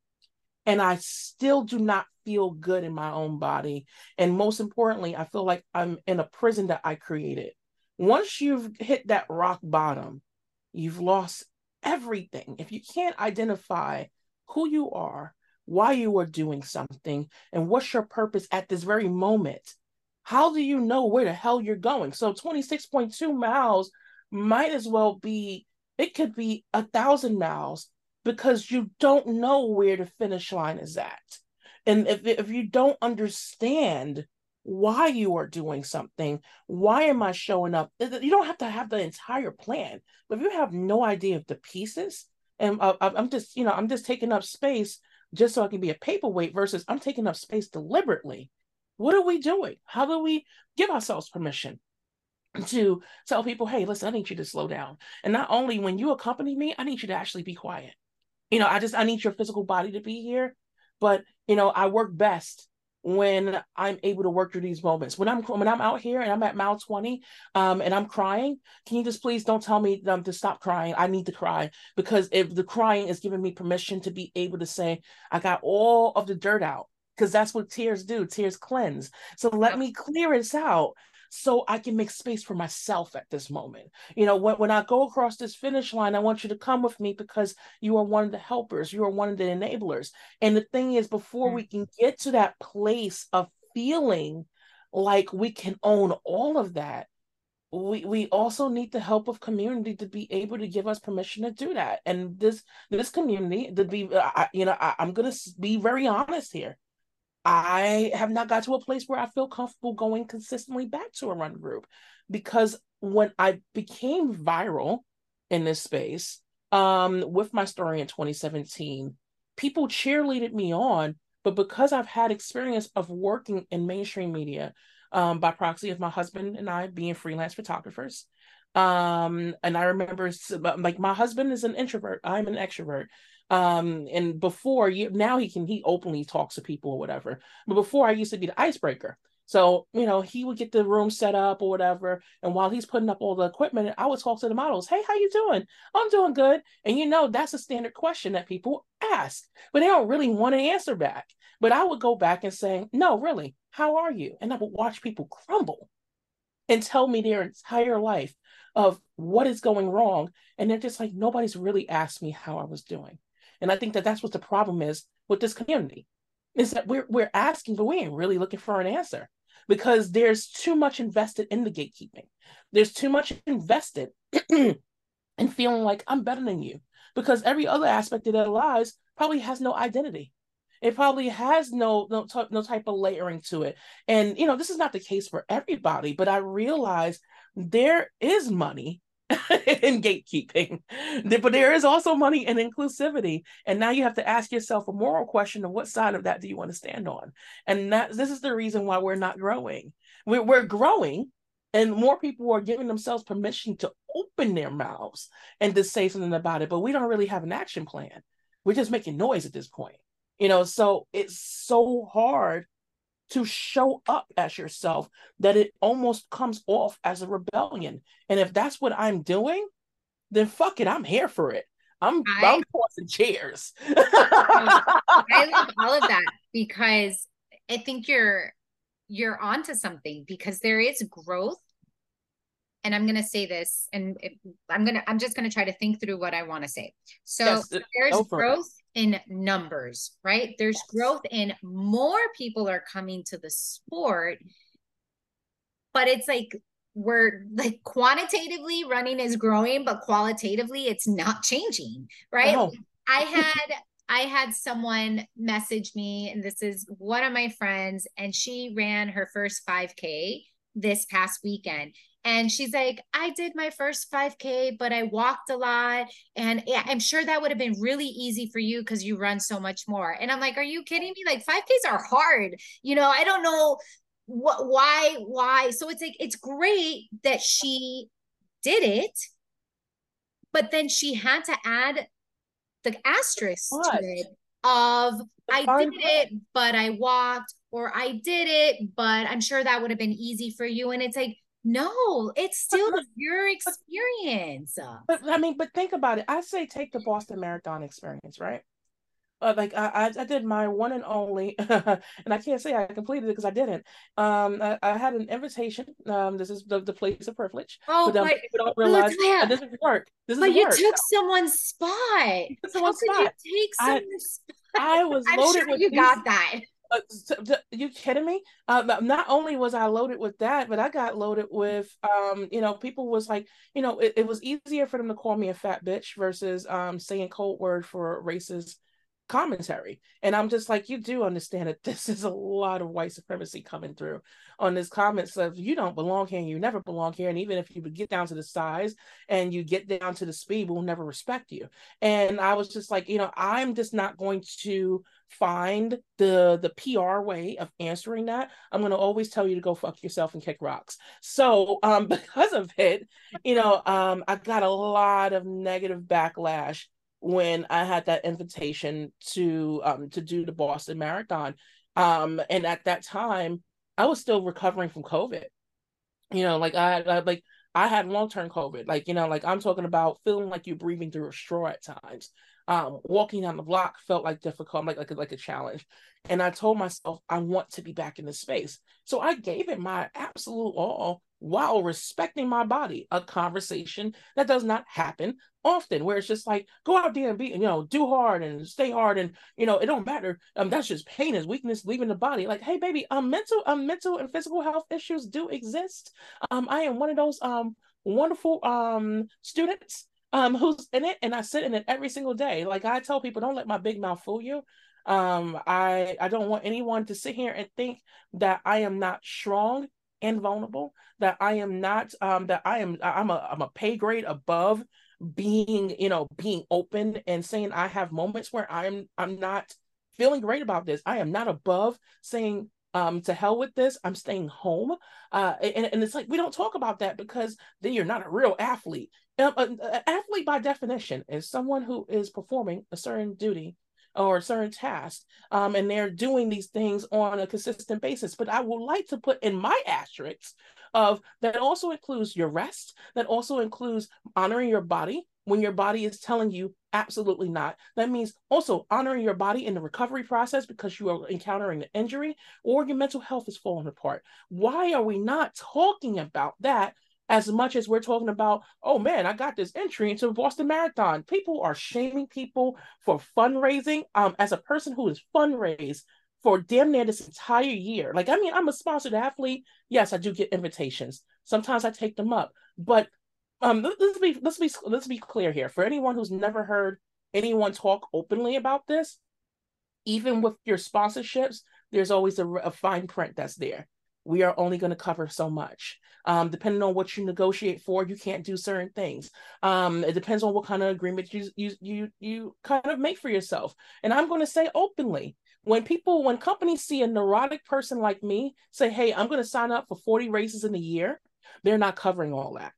and I still do not feel good in my own body. And most importantly, I feel like I'm in a prison that I created. Once you've hit that rock bottom, you've lost everything. If you can't identify who you are, why you are doing something, and what's your purpose at this very moment, how do you know where the hell you're going? So 26.2 miles might as well be, it could be a thousand miles because you don't know where the finish line is at. And if, if you don't understand why you are doing something, why am I showing up? You don't have to have the entire plan, but if you have no idea of the pieces, and uh, I, I'm just, you know, I'm just taking up space just so I can be a paperweight versus I'm taking up space deliberately. What are we doing? How do we give ourselves permission to tell people, hey, listen, I need you to slow down. And not only when you accompany me, I need you to actually be quiet you know, I just I need your physical body to be here. But you know, I work best when I'm able to work through these moments. When I'm when I'm out here and I'm at mile 20 um, and I'm crying, can you just please don't tell me um, to stop crying? I need to cry because if the crying is giving me permission to be able to say, I got all of the dirt out because that's what tears do. Tears cleanse. So let me clear this out so I can make space for myself at this moment. You know, when, when I go across this finish line, I want you to come with me because you are one of the helpers, you are one of the enablers. And the thing is, before mm-hmm. we can get to that place of feeling like we can own all of that, we we also need the help of community to be able to give us permission to do that and this this community to be I, you know I, i'm gonna be very honest here I have not got to a place where I feel comfortable going consistently back to a run group because when I became viral in this space um, with my story in 2017, people cheerleaded me on. But because I've had experience of working in mainstream media um, by proxy of my husband and I being freelance photographers, um, and I remember like my husband is an introvert, I'm an extrovert um and before you now he can he openly talks to people or whatever but before i used to be the icebreaker. So you know he would get the room set up or whatever and while he's putting up all the equipment i would talk to the models hey how you doing? I'm doing good. And you know that's a standard question that people ask but they don't really want to answer back. But i would go back and say no really how are you? And i would watch people crumble and tell me their entire life of what is going wrong and they're just like nobody's really asked me how i was doing and I think that that's what the problem is with this community is that we're we're asking, but we ain't really looking for an answer because there's too much invested in the gatekeeping. There's too much invested in feeling like I'm better than you because every other aspect of their lives probably has no identity. It probably has no no, t- no type of layering to it. And you know, this is not the case for everybody, but I realize there is money in gatekeeping. But there is also money in inclusivity. And now you have to ask yourself a moral question of what side of that do you want to stand on? And that this is the reason why we're not growing. We're, we're growing and more people are giving themselves permission to open their mouths and to say something about it, but we don't really have an action plan. We're just making noise at this point. You know, so it's so hard to show up as yourself that it almost comes off as a rebellion. And if that's what I'm doing, then fuck it, I'm here for it. I'm I, I'm tossing chairs. I love all of that because I think you're you're onto something because there is growth and I'm going to say this, and I'm going to, I'm just going to try to think through what I want to say. So yes, there's growth. In numbers, right? There's yes. growth in more people are coming to the sport, but it's like we're like quantitatively running is growing, but qualitatively it's not changing, right? Oh. I had I had someone message me, and this is one of my friends, and she ran her first 5K this past weekend. And she's like, I did my first 5K, but I walked a lot. And I'm sure that would have been really easy for you because you run so much more. And I'm like, Are you kidding me? Like, 5Ks are hard. You know, I don't know what why why so it's like it's great that she did it but then she had to add the asterisk what? to it of I did it, but I walked, or I did it, but I'm sure that would have been easy for you. And it's like, no, it's still your experience. But I mean, but think about it. I say take the Boston Marathon experience, right? uh, like I, I did my one and only, and I can't say I completed it because I didn't. Um, I, I, had an invitation. Um, this is the, the place of privilege. Oh, but, but people don't realize oh, this is work. This is but you work. took someone's spot. Someone's How spot. you take someone's spot? I was I'm loaded sure with you these, got that. Uh, you kidding me? Uh, not only was I loaded with that, but I got loaded with, um, you know, people was like, you know, it, it was easier for them to call me a fat bitch versus um saying cold word for racist commentary. And I'm just like, you do understand that this is a lot of white supremacy coming through on this comments of you don't belong here and you never belong here. And even if you get down to the size and you get down to the speed, we'll never respect you. And I was just like, you know, I'm just not going to find the the PR way of answering that. I'm to always tell you to go fuck yourself and kick rocks. So um because of it, you know, um I got a lot of negative backlash when I had that invitation to um to do the Boston Marathon. Um and at that time I was still recovering from COVID. You know, like I, I like I had long-term COVID. Like, you know, like I'm talking about feeling like you're breathing through a straw at times. Um, walking down the block felt like difficult, like like a, like a challenge. And I told myself I want to be back in the space. So I gave it my absolute all while respecting my body. A conversation that does not happen often, where it's just like go out there and be, you know, do hard and stay hard, and you know, it don't matter. Um, that's just pain is weakness leaving the body. Like, hey, baby, um, mental, um, mental and physical health issues do exist. Um, I am one of those um wonderful um students um who's in it, and I sit in it every single day. Like I tell people, don't let my big mouth fool you. Um i i don't want anyone to sit here and think that i am not strong and vulnerable that i am not um that i am i'm a i'm a pay grade above being you know being open and saying i have moments where i'm i'm not feeling great about this. I am not above saying um to hell with this. I'm staying home. Uh and, and it's like we don't talk about that because then you're not a real athlete an athlete by definition is someone who is performing a certain duty or a certain tasks um, and they're doing these things on a consistent basis. But i would like to put in my asterisks of that also includes your rest that also includes honoring your body when your body is telling you absolutely not. That means also honoring your body in the recovery process because you are encountering an injury or your mental health is falling apart. Why are we not talking about that as much as we're talking about, oh man, I got this entry into Boston Marathon. People are shaming people for fundraising. Um, as a person who has fundraised for damn near this entire year, like I mean, I'm a sponsored athlete. Yes, I do get invitations. Sometimes I take them up, but um, let's be let's be let's be clear here. For anyone who's never heard anyone talk openly about this, even with your sponsorships, there's always a, a fine print that's there we are only going to cover so much. Um, depending on what you negotiate for, you can't do certain things. Um, it depends on what kind of agreement you you you you kind of make for yourself. And I'm going to say openly, when people, when companies see a neurotic person like me say, "Hey, I'm going to sign up for 40 races in a year," they're not covering all that.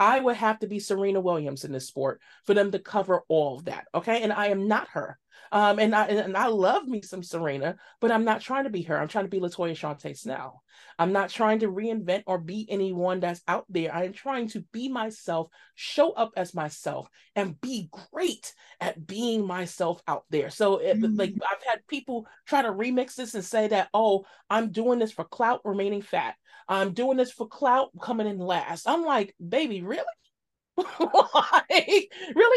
I would have to be Serena Williams in this sport for them to cover all of that. Okay. And I am not her. Um, and I and I love me some Serena, but I'm not trying to be her. I'm trying to be Latoya Shauntay Snell. I'm not trying to reinvent or be anyone that's out there. I am trying to be myself, show up as myself, and be great at being myself out there. So, it, mm-hmm. like, I've had people try to remix this and say that, oh, I'm doing this for clout, remaining fat. I'm doing this for clout, coming in last. I'm like, baby, really? really?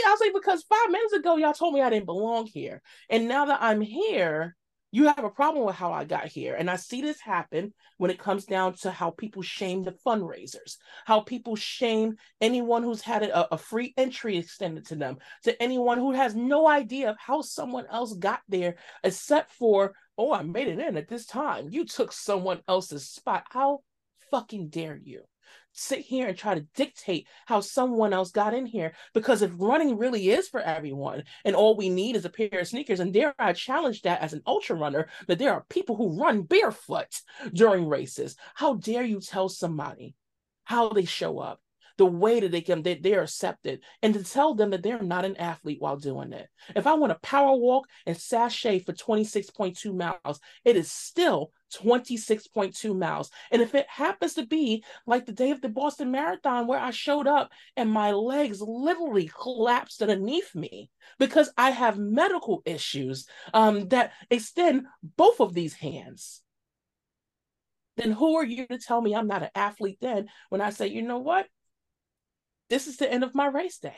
I'll say because five minutes ago y'all told me I didn't belong here, and now that I'm here, you have a problem with how I got here. And I see this happen when it comes down to how people shame the fundraisers, how people shame anyone who's had a, a, free entry extended to them, to anyone who has no idea of how someone else got there, except for, oh, I made it in at this time. You took someone else's spot. How fucking dare you? sit here and try to dictate how someone else got in here because if running really is for everyone and all we need is a pair of sneakers and dare I challenge that as an ultra runner that there are people who run barefoot during races how dare you tell somebody how they show up the way that they can they, they're accepted. And to tell them that they're not an athlete while doing it. If i want to power walk and sashay for 26.2 miles it is still 26.2 miles. And if it happens to be like the day of the boston marathon where i showed up and my legs literally collapsed underneath me because i have medical issues um, that extend both of these hands then who are you to tell me I'm not an athlete then when I say, you know what? This is the end of my race day.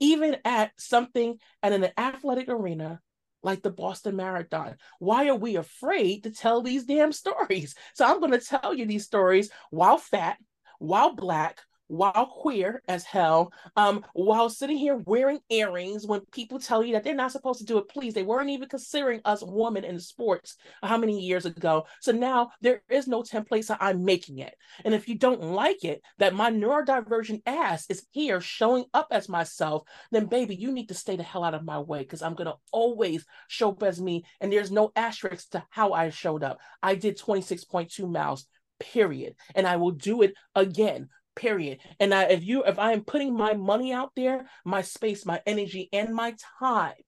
Even at something at an athletic arena like the Boston Marathon. Why are we afraid to tell these damn stories? So I'm going to tell you these stories while fat, while black, while queer as hell, um, while sitting here wearing earrings when people tell you that they're not supposed to do it, please, they weren't even considering us women in sports how many years ago. So now there is no template, so I'm making it. And if you don't like it, that my neurodivergent ass is here showing up as myself, then baby, you need to stay the hell out of my way because I'm gonna always show up as me. And there's no asterisk to how I showed up. I did 26.2 miles period and i will do it again period. And I, if you if i am putting my money out there my space my energy and my time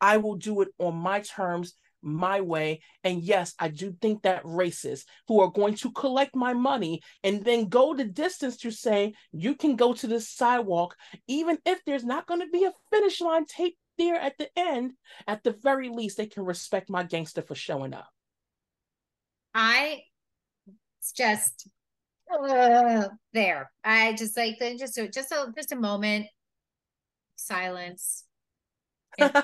i will do it on my terms my way. And yes i do think that racists who are going to collect my money and then go the distance to say you can go to the sidewalk even if there's not going to be a finish line tape there at the end. At the very least they can respect my gangster for showing up. I just uh, there. I just like then just a, just a just a moment silence in honor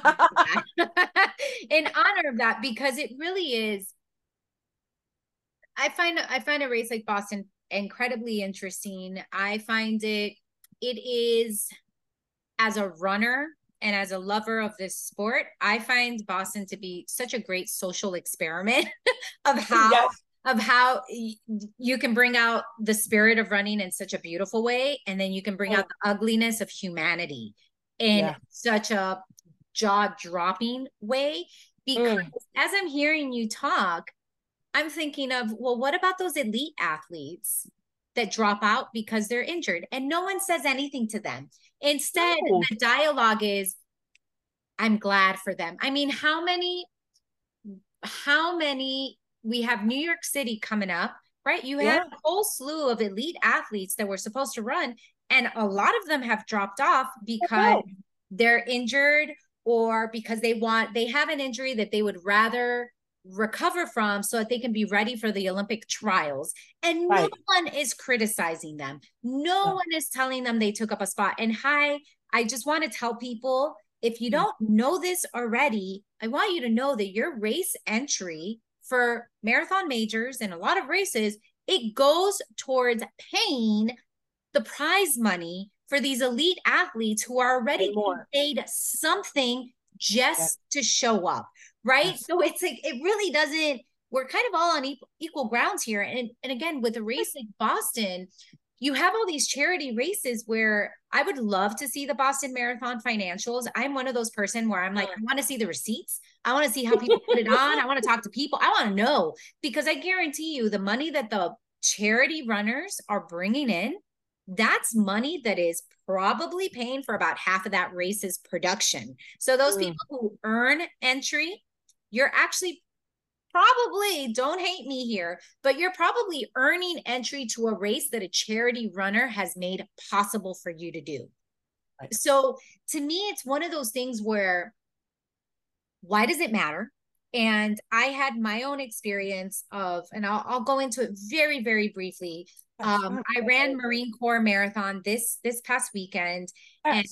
of that because it really is I find I find a race like Boston incredibly interesting. I find it it is as a runner and as a lover of this sport, I find Boston to be such a great social experiment of how yes of how you can bring out the spirit of running in such a beautiful way and then you can bring oh. out the ugliness of humanity in yeah. such a jaw-dropping way because mm. as i'm hearing you talk i'm thinking of well what about those elite athletes that drop out because they're injured and no one says anything to them instead no. the dialogue is i'm glad for them i mean how many how many we have New York City coming up, right? You have yeah. a whole slew of elite athletes that were supposed to run, and a lot of them have dropped off because they're injured or because they want they have an injury that they would rather recover from so that they can be ready for the Olympic trials. And right. no one is criticizing them. No yeah. one is telling them they took up a spot. And hi, I just want to tell people if you mm. don't know this already, I want you to know that your race entry for marathon majors and a lot of races, it goes towards paying the prize money for these elite athletes who are already paid something just yeah. to show up, right? Yes. So it's like it really doesn't. We're kind of all on equal, equal grounds here, and and again with a race like Boston, you have all these charity races where I would love to see the Boston Marathon financials. I'm one of those person where I'm like, I want to see the receipts. I want to see how people put it on. I want to talk to people. I want to know because I guarantee you the money that the charity runners are bringing in, that's money that is probably paying for about half of that race's production. So those mm. people who earn entry, you're actually probably don't hate me here, but you're probably earning entry to a race that a charity runner has made possible for you to do. Right. So to me, it's one of those things where why does it matter? And I had my own experience of, and I'll, I'll go into it very, very briefly. Um, I ran Marine Corps Marathon this this past weekend, and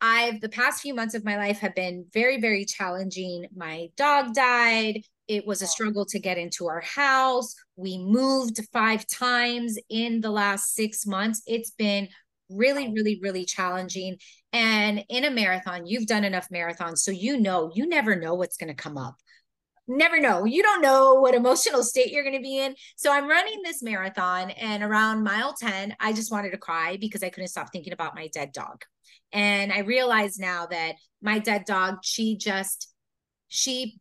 I've the past few months of my life have been very, very challenging. My dog died. It was a struggle to get into our house. We moved five times in the last six months. It's been really, really, really challenging. And in a marathon, you've done enough marathons. So you know, you never know what's going to come up. never know. You don't know what emotional state you're going to be in. So I'm running this marathon, and around mile 10, I just wanted to cry because I couldn't stop thinking about my dead dog. And I realize now that my dead dog, she just, she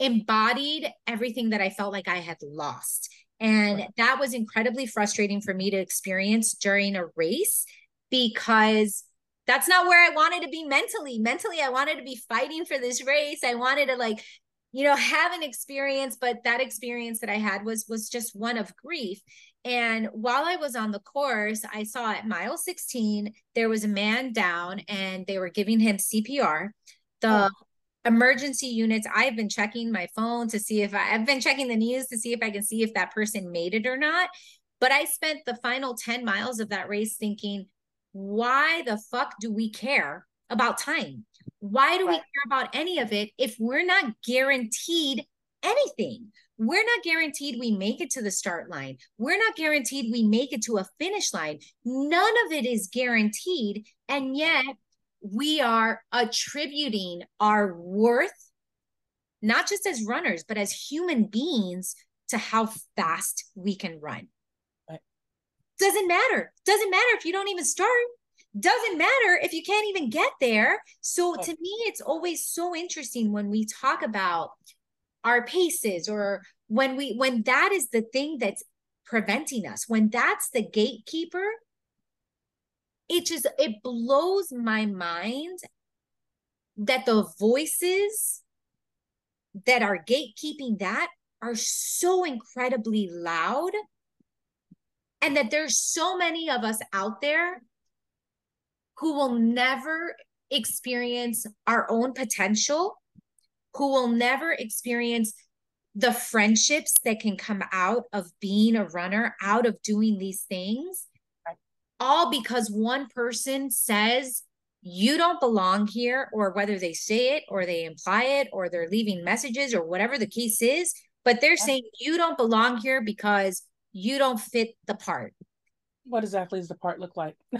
embodied everything that I felt like I had lost. And that was incredibly frustrating for me to experience during a race because that's not where I wanted to be mentally. Mentally, I wanted to be fighting for this race. I wanted to like, you know, have an experience, but that experience that I had was was just one of grief. And while I was on the course, I saw at mile 16 there was a man down and they were giving him CPR. The oh. Emergency units, I've been checking my phone to see if I, I've been checking the news to see if I can see if that person made it or not. But I spent the final 10 miles of that race thinking, why the fuck do we care about time? Why do we care about any of it if we're not guaranteed anything? We're not guaranteed we make it to the start line. We're not guaranteed we make it to a finish line. None of it is guaranteed. And yet we are attributing our worth, not just as runners, but as human beings, to how fast we can run. Right. Doesn't matter. Doesn't matter if you don't even start. Doesn't matter if you can't even get there. So to me, it's always so interesting when we talk about our paces or when we when that is the thing that's preventing us, when that's the gatekeeper, it just it blows my mind that the voices that are gatekeeping that are so incredibly loud and that there's so many of us out there who will never experience our own potential who will never experience the friendships that can come out of being a runner out of doing these things all because one person says you don't belong here or whether they say it or they imply it or they're leaving messages or whatever the case is but they're saying you don't belong here because you don't fit the part. What exactly does the part look like?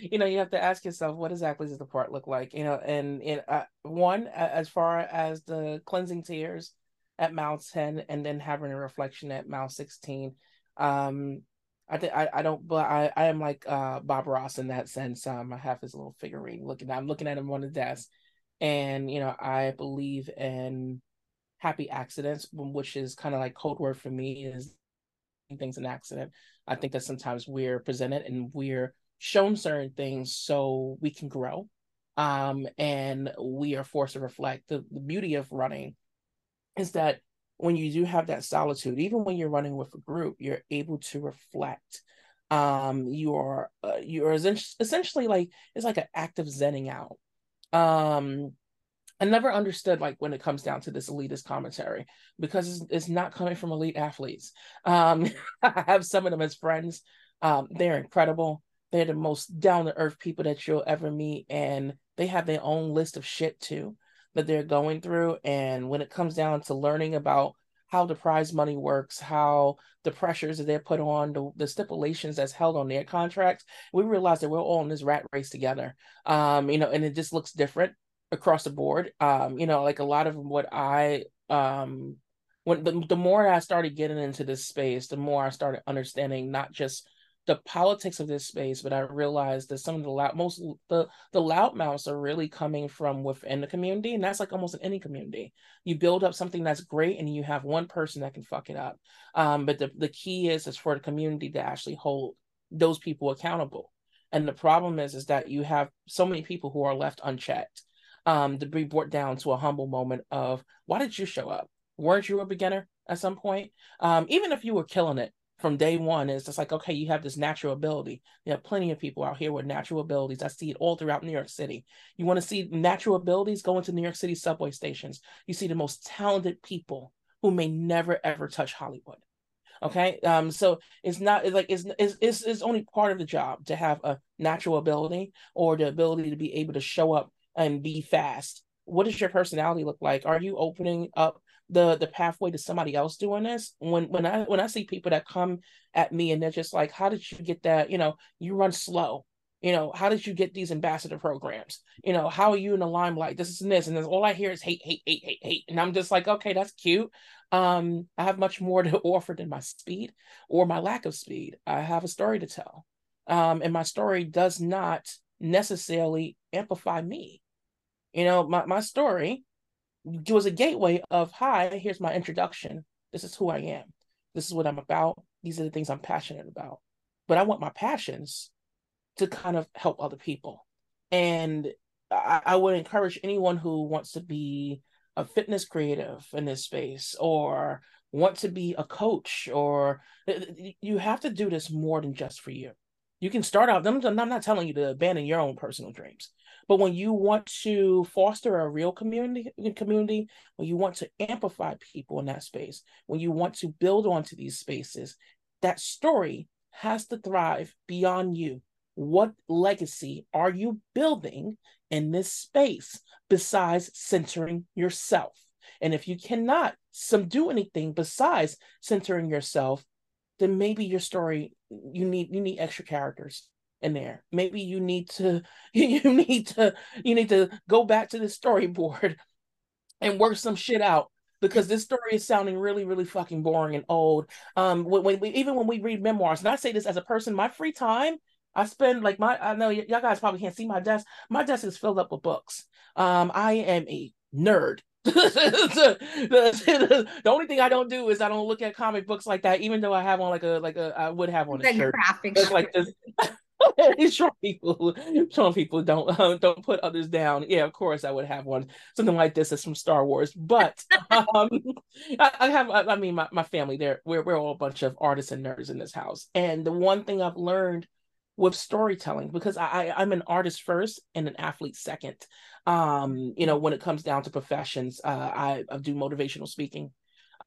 You know you have to ask yourself what exactly does the part look like you know and in uh, one as far as the cleansing tears at mile 10 and then having a reflection at mile 16 um i think I, I don't but i i am like uh bob ross in that sense um i have his little figurine looking i'm looking at him on the desk and you know i believe in happy accidents which is kind of like code word for me is things an accident. I think that sometimes we're presented and we're shown certain things so we can grow. Um, and we are forced to reflect. The, the beauty of running is that when you do have that solitude, even when you're running with a group, you're able to reflect. Um, you are uh, you are essentially like it's like an act of zenning out. Um, I never understood like when it comes down to this elitist commentary because it's, it's not coming from elite athletes. Um, I have some of them as friends. Um, they're incredible. They're the most down to earth people that you'll ever meet, and they have their own list of shit too that they're going through. And when it comes down to learning about how the prize money works, how the pressures that they're put on, the, the, stipulations that's held on their contracts, we realize that we're all in this rat race together. Um, you know, and it just looks different across the board. Um, you know, like a lot of what I um when the, the more I started getting into this space, the more I started understanding not just the politics of this space, but I realized that some of the loud most the the loudmouths are really coming from within the community, and that's like almost in any community. You build up something that's great, and you have one person that can fuck it up. Um, but the the key is is for the community to actually hold those people accountable. And the problem is is that you have so many people who are left unchecked um, to be brought down to a humble moment of why did you show up? Weren't you a beginner at some point? Um, even if you were killing it from day one, it's just like, okay, you have this natural ability. You have plenty of people out here with natural abilities. I see it all throughout New York City. You want to see natural abilities? Go into New York City subway stations. You see the most talented people who may never ever touch Hollywood okay um so it's not it's like it's, it's it's it's only part of the job to have a natural ability or the ability to be able to show up and be fast what does your personality look like are you opening up the the pathway to somebody else doing this when when i when i see people that come at me and they're just like how did you get that you know you run slow You know, how did you get these ambassador programs? You know, how are you in the limelight? This is and this, and this all I hear is hate, hate, hate, hate, hate, and I'm just like, okay, that's cute. Um, I have much more to offer than my speed or my lack of speed. I have a story to tell, um, and my story does not necessarily amplify me. You know, my my story was a gateway of hi, here's my introduction. This is who I am. This is what I'm about. These are the things I'm passionate about. But I want my passions to kind of help other people. And I, I would encourage anyone who wants to be a fitness creative in this space or want to be a coach or you have to do this more than just for you. You can start out, I'm not telling you to abandon your own personal dreams, but when you want to foster a real community, community, when you want to amplify people in that space, when you want to build onto these spaces, that story has to thrive beyond you. What legacy are you building in this space besides centering yourself? And if you cannot do anything besides centering yourself, then maybe your story you need you need extra characters in there. Maybe you need to you need to you need to go back to the storyboard and work some shit out because this story is sounding really really fucking boring and old. Um when, when we even when we read memoirs, and I say this as a person, my free time I spend like my I know y- y'all guys probably can't see my desk. My desk is filled up with books. Um I am a nerd. the, the, the, only thing I don't do is I don't look at comic books like that, even though I have on like a like a I would have on a the shirt. Graphic like this. showing people showing people don't uh, don't put others down. Yeah, of course I would have one something like this is from Star Wars, but um, I, I, have I, I mean my, my family there we're we're all a bunch of artists and nerds in this house, and the one thing I've learned with storytelling because I, I am an artist first and an athlete second. Um, you know, when it comes down to professions, uh, I, I do motivational speaking.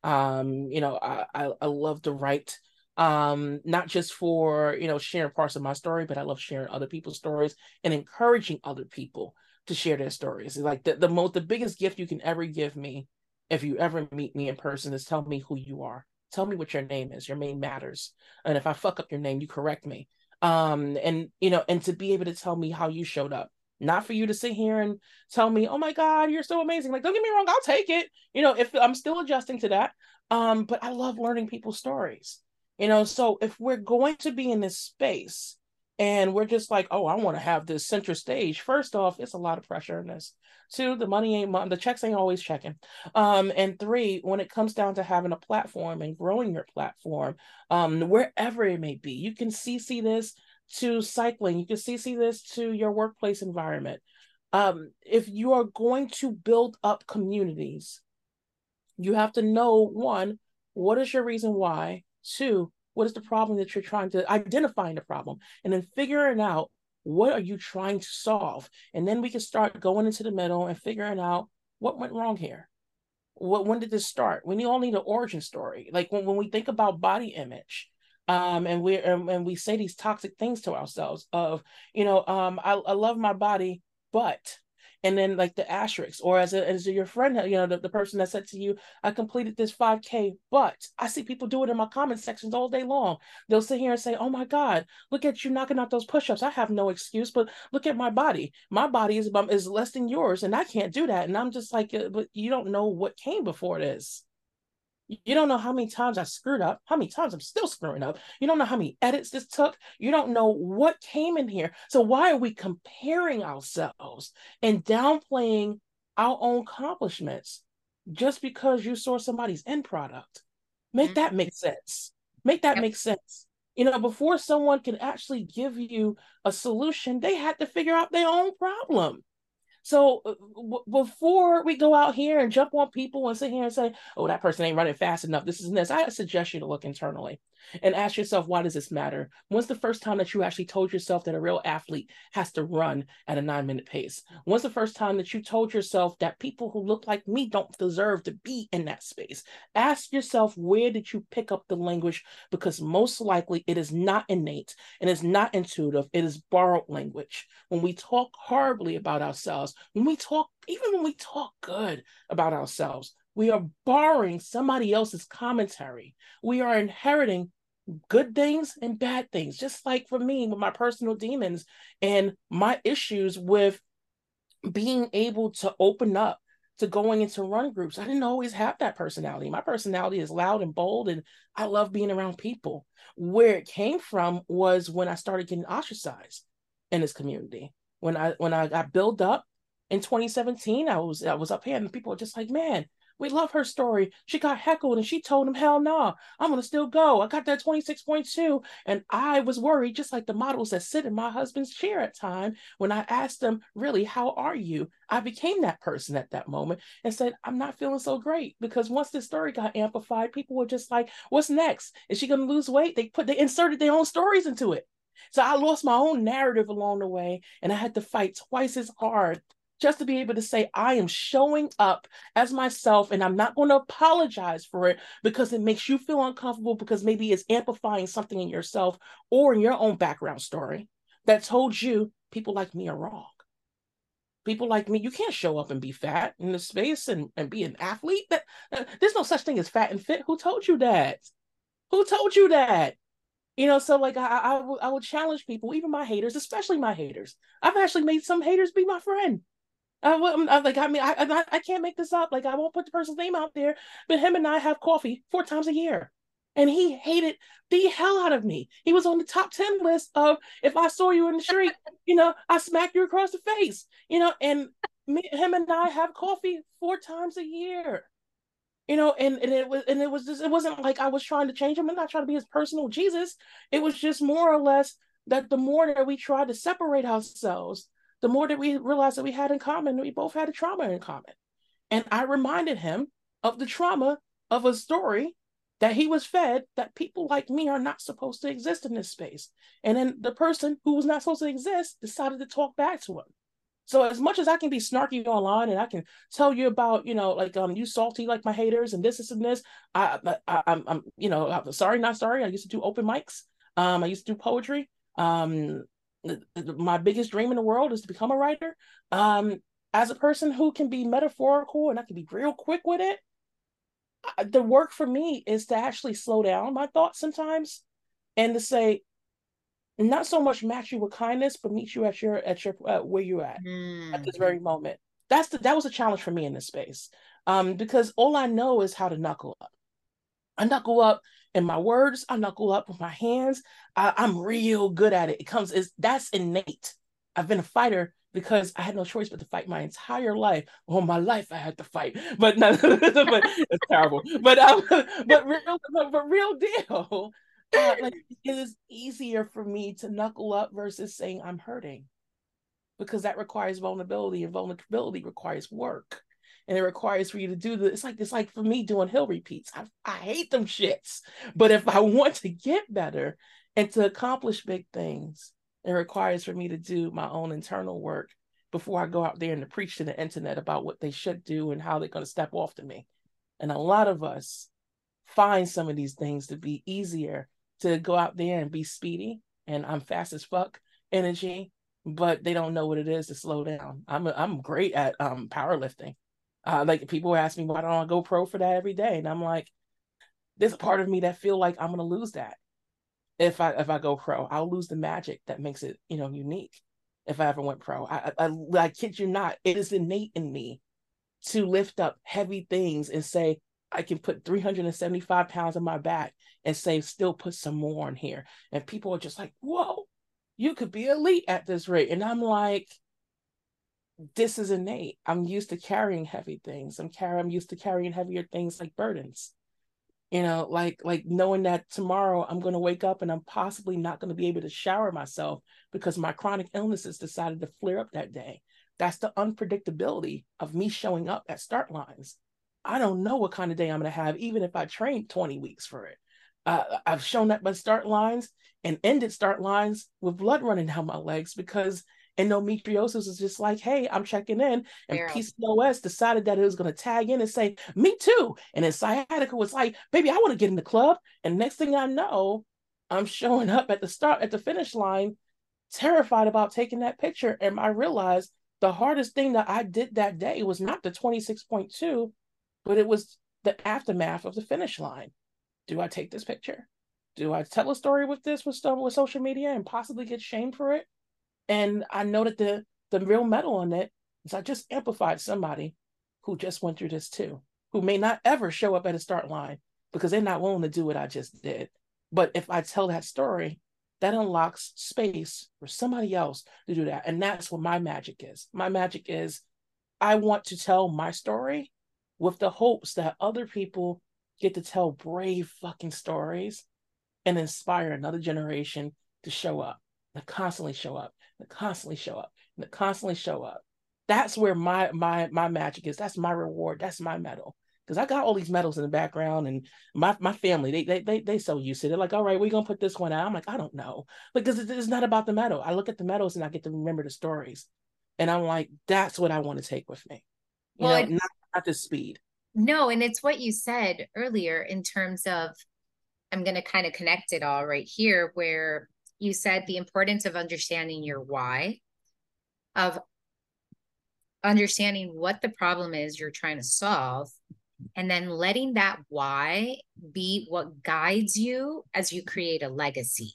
Um, you know, I, I, I love to write um not just for you know sharing parts of my story but i love sharing other people's stories and encouraging other people to share their stories. Like the, the most the biggest gift you can ever give me if you ever meet me in person is tell me who you are. Tell me what your name is. Your name matters. And if i fuck up your name you correct me. Um and you know and to be able to tell me how you showed up. Not for you to sit here and tell me oh my god you're so amazing. Like don't get me wrong i'll take it. You know if i'm still adjusting to that. Um but i love learning people's stories you know, so if we're going to be in this space and we're just like, oh, I want to have this center stage, first off, it's a lot of pressure in this. Two, the money ain't the checks ain't always checking. Um, and three, when it comes down to having a platform and growing your platform, um, wherever it may be, you can CC this to cycling, you can CC this to your workplace environment. Um, if you are going to build up communities, you have to know one, what is your reason why? Two, what is the problem that you're trying to identifying the problem and then figuring out what are you trying to solve? And then we can start going into the middle and figuring out what went wrong here. What when did this start? We all need an origin story. Like when, when we think about body image, um, and we and, and we say these toxic things to ourselves of, you know, um, I, I love my body, but and then like the asterisks or as a, as your friend you know the, the person that said to you i completed this 5k but i see people do it in my comment sections all day long. They'll sit here and say oh my god look at you knocking out those push-ups. I have no excuse but look at my body. My body is is less than yours and i can't do that. And i'm just like uh, but you don't know what came before this you don't know how many times I screwed up, how many times I'm still screwing up. You don't know how many edits this took. You don't know what came in here. So why are we comparing ourselves and downplaying our own accomplishments just because you saw somebody's end product? Make mm-hmm. that make sense. Make that yep. make sense. You know, before someone can actually give you a solution, they had to figure out their own problem. So uh, w- before we go out here and jump on people and sit here and say, "Oh, that person ain't running fast enough," this is this, I suggest you to look internally and ask yourself, why does this matter? When's the first time that you actually told yourself that a real athlete has to run at a nine minute pace? When's the first time that you told yourself that people who look like me don't deserve to be in that space? Ask yourself, where did you pick up the language? Because most likely it is not innate and it's not intuitive, it is borrowed language. When we talk horribly about ourselves, when we talk, even when we talk good about ourselves, we are borrowing somebody else's commentary. We are inheriting good things and bad things. Just like for me with my personal demons and my issues with being able to open up to going into run groups. I didn't always have that personality. My personality is loud and bold, and I love being around people. Where it came from was when I started getting ostracized in this community. When I when I got built up in 2017, I was I was up here, and people were just like, "Man, we love her story. She got heckled and she told him, hell no, nah, I'm going to still go. I got that 26.2. And I was worried, just like the models that sit in my husband's chair at time, when I asked them, really, how are you? I became that person at that moment and said, I'm not feeling so great because once this story got amplified, people were just like, what's next? Is she going to lose weight? They put, they inserted their own stories into it. So I lost my own narrative along the way and I had to fight twice as hard just to be able to say, I am showing up as myself and I'm not going to apologize for it because it makes you feel uncomfortable because maybe it's amplifying something in yourself or in your own background story that told you people like me are wrong. People like me, you can't show up and be fat in the space and, and be an athlete. That, uh, there's no such thing as fat and fit. Who told you that? Who told you that? You know, so like I, I, I would challenge people, even my haters, especially my haters. I've actually made some haters be my friend I, um, I like I mean I, I I can't make this up. Like I won't put the person's name out there, but him and I have coffee four times a year, and he hated the hell out of me. He was on the top ten list of if I saw you in the street, you know, I smack you across the face, you know, and me, him and I have coffee four times a year. You know, and, and it was and it was just it wasn't like I was trying to change him. I'm not trying to be his personal Jesus. It was just more or less that the more that we tried to separate ourselves, the more that we realized that we had in common, we both had a trauma in common. And I reminded him of the trauma of a story that he was fed that people like me are not supposed to exist in this space. And then the person who was not supposed to exist decided to talk back to him. So as much as I can be snarky online and I can tell you about, you know, like um you salty like my haters and this, this and this, I, I I'm I'm you know I'm sorry not sorry. I used to do open mics. Um, I used to do poetry. Um, my biggest dream in the world is to become a writer. Um, as a person who can be metaphorical and I can be real quick with it, the work for me is to actually slow down my thoughts sometimes and to say, not so much match you with kindness, but meet you at your at your uh, where you're at mm. at this very moment. That's the, that was a challenge for me in this space, um, because all I know is how to knuckle up. I knuckle up in my words. I knuckle up with my hands. I, am real good at it. It comes is that's innate. I've been a fighter because I had no choice but to fight my entire life. All my life I had to fight, but no, but it's terrible. But um, but real, but, but real deal. Uh, like it is easier for me to knuckle up versus saying I'm hurting, because that requires vulnerability, and vulnerability requires work and it requires for you to do the it's like it's like for me doing hill repeats. I, I hate them shits but if i want to get better and to accomplish big things it requires for me to do my own internal work before i go out there and to preach to the internet about what they should do and how they're going to step off to me. And a lot of us find some of these things to be easier to go out there and be speedy and i'm fast as fuck energy but they don't know what it is to slow down. I'm a, i'm great at um powerlifting uh, like people ask me why don't I go pro for that every day, and I'm like, there's a part of me that feel like I'm gonna lose that if I if I go pro. I'll lose the magic that makes it you know unique. If I ever went pro, I, I I kid you not, it is innate in me to lift up heavy things and say I can put 375 pounds on my back and say still put some more on here, and people are just like, whoa, you could be elite at this rate, and I'm like this is innate. I'm used to carrying heavy things. I'm carry I'm used to carrying heavier things like burdens. You know, like like knowing that tomorrow I'm going to wake up and I'm possibly not going to be able to shower myself because my chronic illnesses decided to flare up that day. That's the unpredictability of me showing up at start lines. I don't know what kind of day I'm going to have, even if I train 20 weeks for it. Uh, I've shown up at start lines and ended start lines with blood running down my legs because endometriosis is just like, hey, I'm checking in. And Girl. PCOS decided that it was going to tag in and say, me too. And then sciatica was like, baby, I want to get in the club. And next thing I know, I'm showing up at the start, at the finish line, terrified about taking that picture. And I realized the hardest thing that I did that day was not the 26.2, but it was the aftermath of the finish line. Do I take this picture? do I tell a story with this with stuff with social media and possibly get shamed for it? And I know that the the real medal on it is I just amplified somebody who just went through this too, who may not ever show up at a start line because they're not willing to do what I just did. But if I tell that story, that unlocks space for somebody else to do that. And that's what my magic is. My magic is I want to tell my story with the hopes that other people get to tell brave fucking stories and inspire another generation to show up, to constantly show up, to constantly show up, to constantly show up. That's where my my my magic is. That's my reward. That's my medal. Because I got all these medals in the background, and my my family they they they they so used to. It. They're like, all right, we're gonna put this one out. I'm like, I don't know, because it's not about the medal. I look at the medals and I get to remember the stories, and I'm like, that's what I want to take with me. You well, know, not, not the speed. No, and it's what you said earlier in terms of I'm going to kind of connect it all right here, where you said the importance of understanding your why, of understanding what the problem is you're trying to solve, and then letting that why be what guides you as you create a legacy.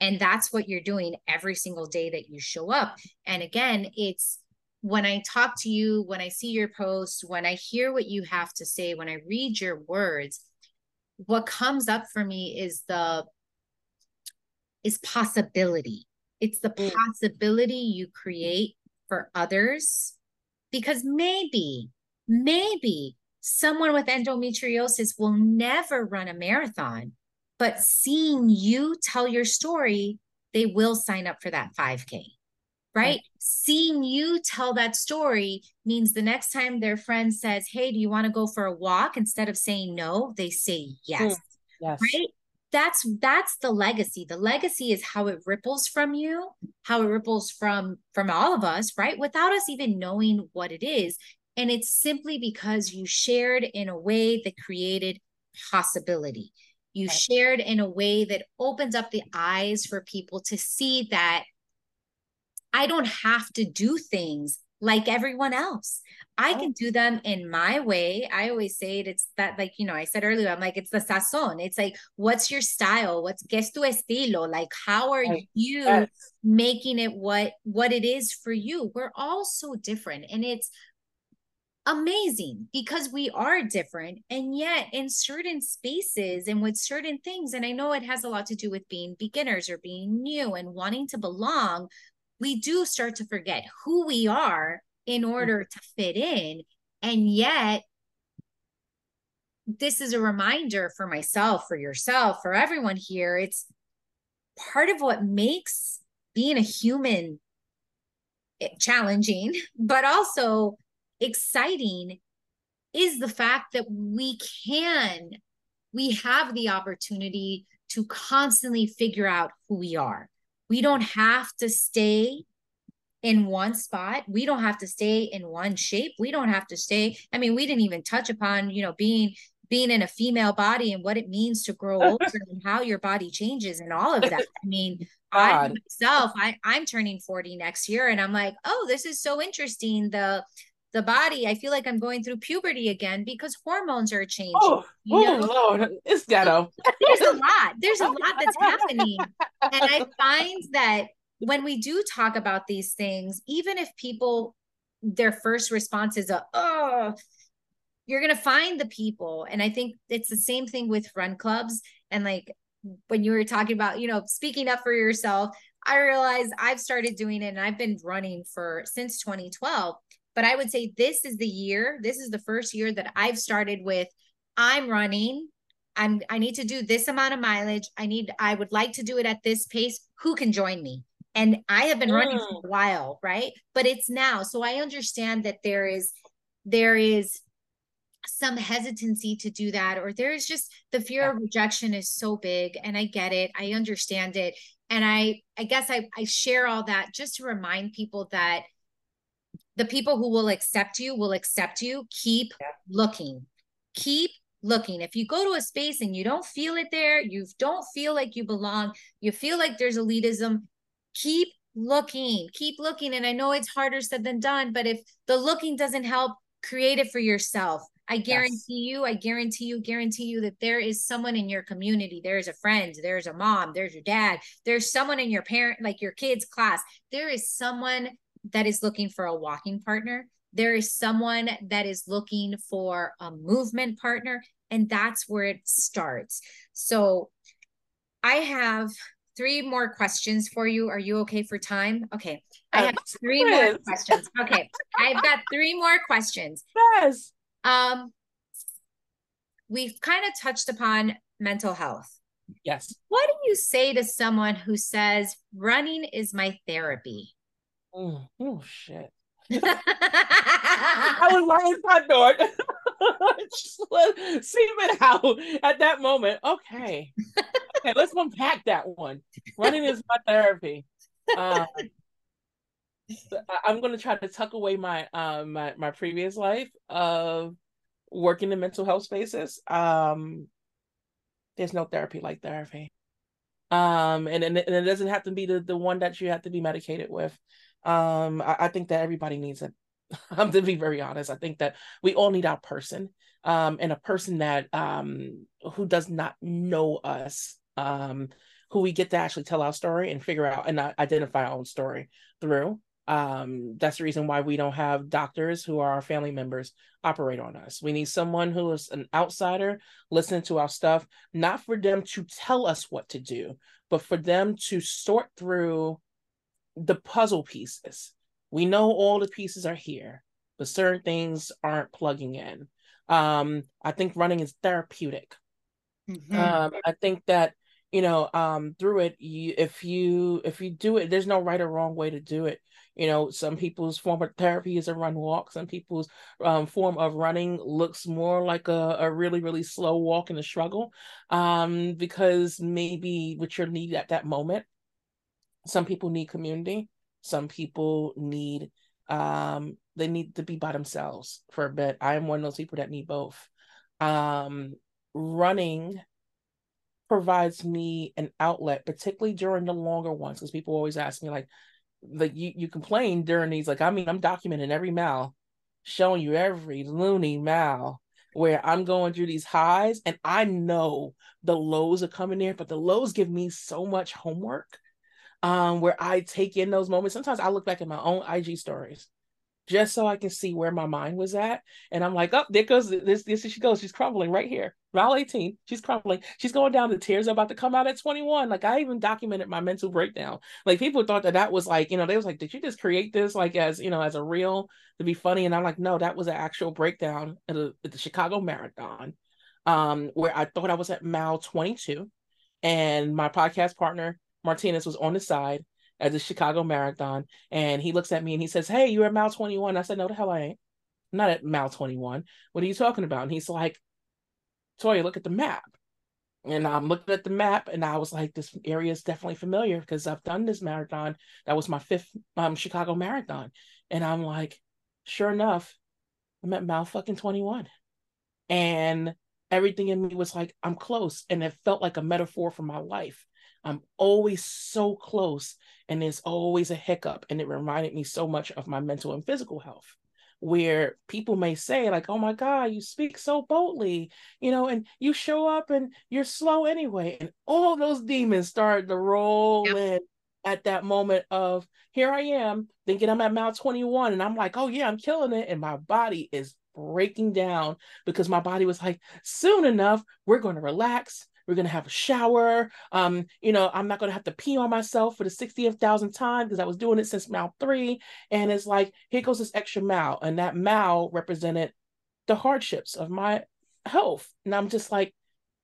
And that's what you're doing every single day that you show up. And again, it's when I talk to you, when I see your posts, when I hear what you have to say, when I read your words, what comes up for me is the is possibility it's the mm. possibility you create for others because maybe maybe someone with endometriosis will never run a marathon but seeing you tell your story they will sign up for that 5k right? right? Seeing you tell that story means the next time their friend says, Hey, do you want to go for a walk? Instead of saying no, they say yes. Mm, yes. Right? That's that's the legacy. The legacy is how it ripples from you, how it ripples from from all of us, right? Without us even knowing what it is. And it's simply because you shared in a way that created possibility. You right. shared in a way that opens up the eyes for people to see that I don't have to do things like everyone else. I oh. can do them in my way. I always say it, it's that, like, you know, I said earlier, I'm like, it's the sazon. It's like, what's your style? What's que es tu estilo? Like, how are you yes. making it what what it is for you? We're all so different. And it's amazing because we are different. And yet, in certain spaces and with certain things, and I know it has a lot to do with being beginners or being new and wanting to belong, we do start to forget who we are in mm-hmm. order to fit in. And yet, this is a reminder for myself, for yourself, for everyone here. It's part of what makes being a human eh, challenging, but also exciting is the fact that we can, we have the opportunity to constantly figure out who we are. We don't have to stay in one spot. We don't have to stay in one shape. We don't have to stay. I mean, we didn't even touch upon, you know, being being in a female body and what it means to grow older and how your body changes and all of that. I mean, I myself, I, I'm turning 40 next year and I'm like, oh, this is so interesting. The the body, I feel like I'm going through puberty again because hormones are changing. Oh, oh Lord, it's ghetto. There's a lot. There's a lot that's happening. And I find that when we do talk about these things, even if people, their first response is a, oh, you're going to find the people. And I think it's the same thing with run clubs. And like when you were talking about, you know, speaking up for yourself, I realize I've started doing it and I've been running for since 2012 but I would say this is the year, this is the first year that I've started with I'm running. I'm I need to do this amount of mileage. I need I would like to do it at this pace. Who can join me? And I have been mm. running for a while, right? But it's now. So I understand that there is there is some hesitancy to do that or there's just the fear yeah. of rejection is so big and I get it. I understand it. And I I guess I I share all that just to remind people that the people who will accept you will accept you. Keep yeah. looking. Keep looking. If you go to a space and you don't feel it there, you don't feel like you belong, you feel like there's elitism, keep looking. Keep looking. And I know it's harder said than done, but if the looking doesn't help, create it for yourself. I guarantee yes. you, I guarantee you, guarantee you that there is someone in your community. There's a friend, there's a mom, there's your dad, there's someone in your parent, like your kids' class. There is someone that is looking for a walking partner. There is someone that is looking for a movement partner. And that's where it starts. So I have three more questions for you. Are you okay for time? Okay. I have three more questions. Okay. I've got three more questions. Yes. Um we've kind of touched upon mental health. Yes. What do you say to someone who says running is my therapy? Oh, oh shit. I was lying inside door. Just let, see it out at that moment. Okay. Okay, let's unpack that one. Running is my therapy. Um, I'm going to try to tuck away my um my, my previous life of working in mental health spaces. Um, there's no therapy like therapy. Um, and, and, and it doesn't have to be the, the one that you have to be medicated with. Um, I, I think that everybody needs it. I'm to be very honest. I think that we all need our person, um, and a person that um who does not know us, um, who we get to actually tell our story and figure out and identify our own story through. Um, that's the reason why we don't have doctors who are our family members operate on us. We need someone who is an outsider listening to our stuff, not for them to tell us what to do, but for them to sort through the puzzle pieces. We know all the pieces are here, but certain things aren't plugging in. Um, I think running is therapeutic. Mm-hmm. Um, I think that you know um, through it, you if you if you do it, there's no right or wrong way to do it. You know, some people's form of therapy is a run walk. Some people's um, form of running looks more like a, a really, really slow walk and a struggle um, because maybe what your need at that moment some people need community some people need um they need to be by themselves for a bit. I am one of those people that need both. Um running provides me an outlet particularly during the longer ones because people always ask me like like you, you complain during these like i mean i'm documenting every mile showing you every loony mile where i'm going through these highs and i know the lows are coming there but the lows give me so much homework um, where I take in those moments. Sometimes I look back at my own IG stories just so I can see where my mind was at. And I'm like, oh, there goes this, this is she goes. She's crumbling right here. Mile 18, she's crumbling. She's going down. The tears are about to come out at 21. Like I even documented my mental breakdown. Like people thought that that was like, you know, they was like, did you just create this like as, you know, as a reel to be funny? And I'm like, no, that was an actual breakdown at, a, at the Chicago Marathon, um, where I thought I was at mile 22. And my podcast partner Martinez was on the side at the Chicago Marathon, and he looks at me and he says, "Hey, you're at mile 21." I said, "No, the hell I ain't. I'm not at mile 21. What are you talking about?" And he's like, "Toya, look at the map." And I'm looking at the map, and I was like, "This area is definitely familiar because I've done this marathon. That was my fifth um, Chicago Marathon." And I'm like, "Sure enough, I'm at mile fucking 21." And everything in me was like, "I'm close," and it felt like a metaphor for my life I'm always so close and there's always a hiccup. And it reminded me so much of my mental and physical health, where people may say, like, oh my God, you speak so boldly, you know, and you show up and you're slow anyway. And all those demons started to roll yep. in at that moment of here I am thinking I'm at mile 21 and I'm like, oh yeah, I'm killing it. And my body is breaking down because my body was like, soon enough, we're going to relax we're gonna have a shower. Um, you know, I'm not gonna have to pee on myself for the 60th thousand time because I was doing it since mile three. And it's like, here goes this extra mile. And that mile represented the hardships of my health. And I'm just like,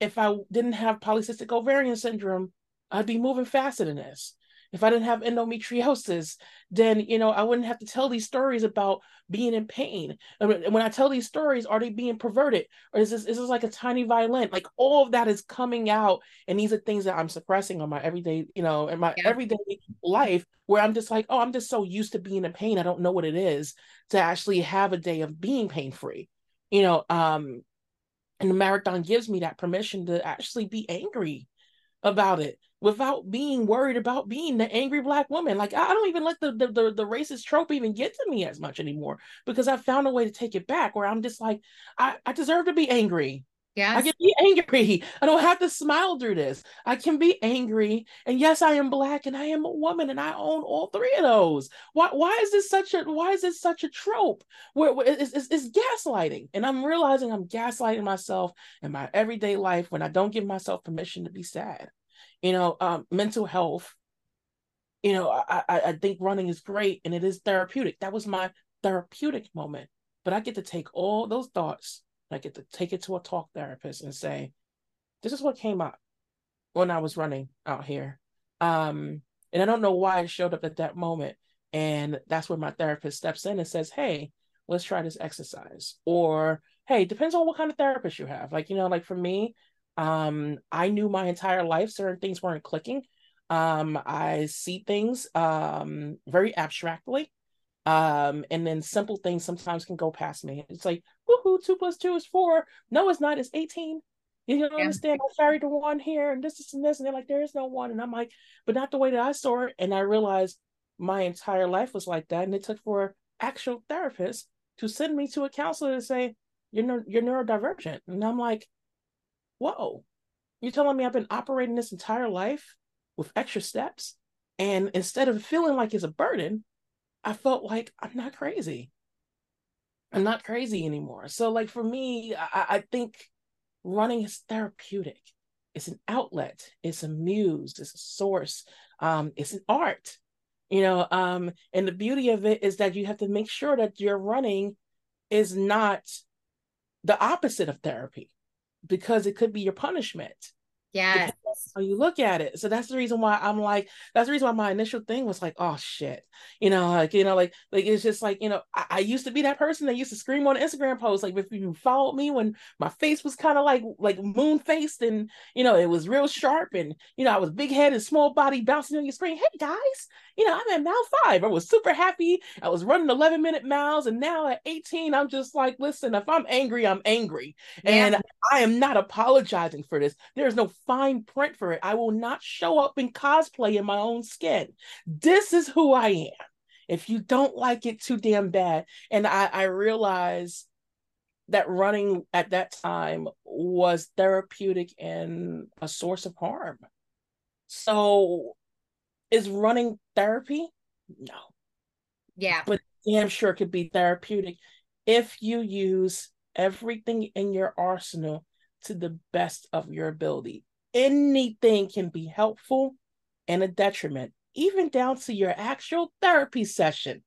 if I didn't have polycystic ovarian syndrome, I'd be moving faster than this if I didn't have endometriosis, then you know I wouldn't have to tell these stories about being in pain. I mean, when I tell these stories, are they being perverted, or is this is this like a tiny violin? Like all of that is coming out, and these are things that I'm suppressing on my everyday, you know, in my yeah. everyday life, where I'm just like, oh, I'm just so used to being in pain, I don't know what it is to actually have a day of being pain free, you know. Um, and the marathon gives me that permission to actually be angry about it without being worried about being the angry black woman. Like I don't even let the, the the the, racist trope even get to me as much anymore because I found a way to take it back where I'm just like, I, I deserve to be angry. Yeah. I can be angry. I don't have to smile through this. I can be angry. And yes, I am black and I am a woman and I own all three of those. Why why is this such a why is this such a trope? Where, where it's, it's, it's gaslighting. And I'm realizing I'm gaslighting myself in my everyday life when I don't give myself permission to be sad you know um, mental health you know I, I i think running is great and it is therapeutic that was my therapeutic moment but i get to take all those thoughts i get to take it to a talk therapist and say this is what came up when i was running out here um and i don't know why it showed up at that moment and that's where my therapist steps in and says hey let's try this exercise or hey depends on what kind of therapist you have like you know like for me um, I knew my entire life certain things weren't clicking. Um, I see things um, very abstractly. Um, and then simple things sometimes can go past me. It's like, woohoo, two plus two is four. No, it's not, it's 18. You don't yeah. understand. I carried the one here and this, this, and this. And they're like, there is no one. And I'm like, but not the way that I saw it. And I realized my entire life was like that. And it took for actual therapists to send me to a counselor to say, you're, you're neurodivergent. And I'm like, whoa, you're telling me I've been operating this entire life with extra steps? And instead of feeling like it's a burden, I felt like I'm not crazy. I'm not crazy anymore. So, like for me, I, I think running is therapeutic. It's an outlet. It's a muse. It's a source. Um, it's an art. You know, um, and the beauty of it is that you have to make sure that your running is not the opposite of therapy because it could be your punishment. Yeah. How you look at it. So that's the reason why I'm like, that's the reason why my initial thing was like, oh shit. You know, like, you know, like, like it's just like, you know, I, I used to be that person that used to scream on Instagram posts. Like if you followed me when my face was kind of like like moon faced and you know, it was real sharp and you know, I was big head and small body bouncing on your screen. Hey guys, you know, I'm at mile five. I was super happy. I was running 11 minute miles. And now at 18, I'm just like, listen, if I'm angry, I'm angry. Yeah. And I am not apologizing for this. There's no fine print for it. I will not show up in cosplay in my own skin. This is who I am. If you don't like it too damn bad. And I, I realize that running at that time was therapeutic and a source of harm. So is running therapy? No. Yeah. But damn sure it could be therapeutic if you use everything in your arsenal to the best of your ability. Anything can be helpful and a detriment, even down to your actual therapy session.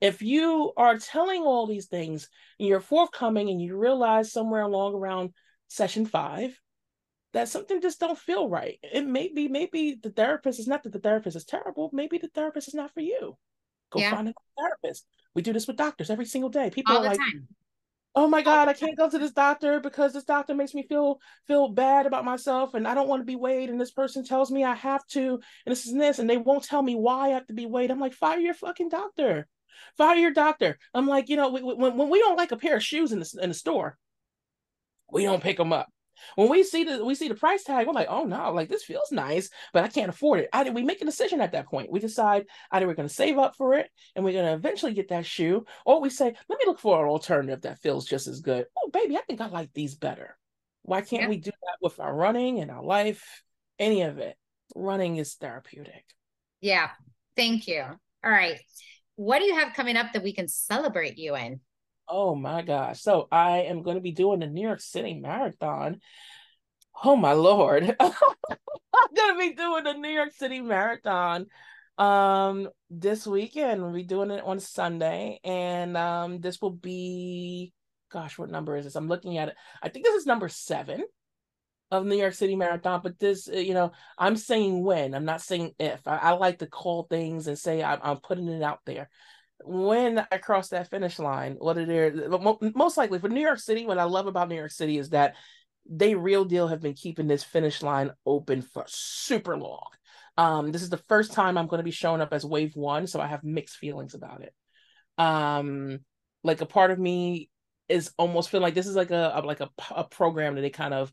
If you are telling all these things and you're forthcoming and you realize somewhere along around session five that something just don't feel right. It may be maybe the therapist is not that the therapist is terrible. Maybe the therapist is not for you. Go yeah. find a therapist. We do this with doctors every single day. People All are like, time. "Oh my god, I can't go to this doctor because this doctor makes me feel feel bad about myself, and I don't want to be weighed. And this person tells me I have to, and this and this, and they won't tell me why I have to be weighed. I'm like, fire your fucking doctor, fire your doctor. I'm like, you know, when when we don't like a pair of shoes in the in the store, we don't pick them up when we see the we see the price tag, we're like, oh no, like this feels nice, but I can't afford it. Either we make a decision at that point. We decide either we're going to save up for it and we're going to eventually get that shoe, or we say, let me look for an alternative that feels just as good. Oh, baby, I think I like these better. Why can't yeah. we do that with our running and our life? Any of it. Running is therapeutic. Yeah. Thank you. All right. What do you have coming up that we can celebrate you in? Oh my gosh. So I am going to be doing the New York City Marathon. Oh my lord. I'm going to be doing the New York City Marathon um this weekend. We'll be doing it on Sunday and um this will be gosh, what number is this? I'm looking at it. I think this is number 7 of New York City Marathon, but this, you know, I'm saying when, I'm not saying if. I, I like to call things and say I'm, I'm putting it out there when I cross that finish line, what are is, most likely for New York City, what I love about New York City is that they real deal have been keeping this finish line open for super long. Um, this is the first time I'm going to be showing up as wave one, so I have mixed feelings about it. Um, like a part of me is almost feeling like this is like a, a like a, a program that they kind of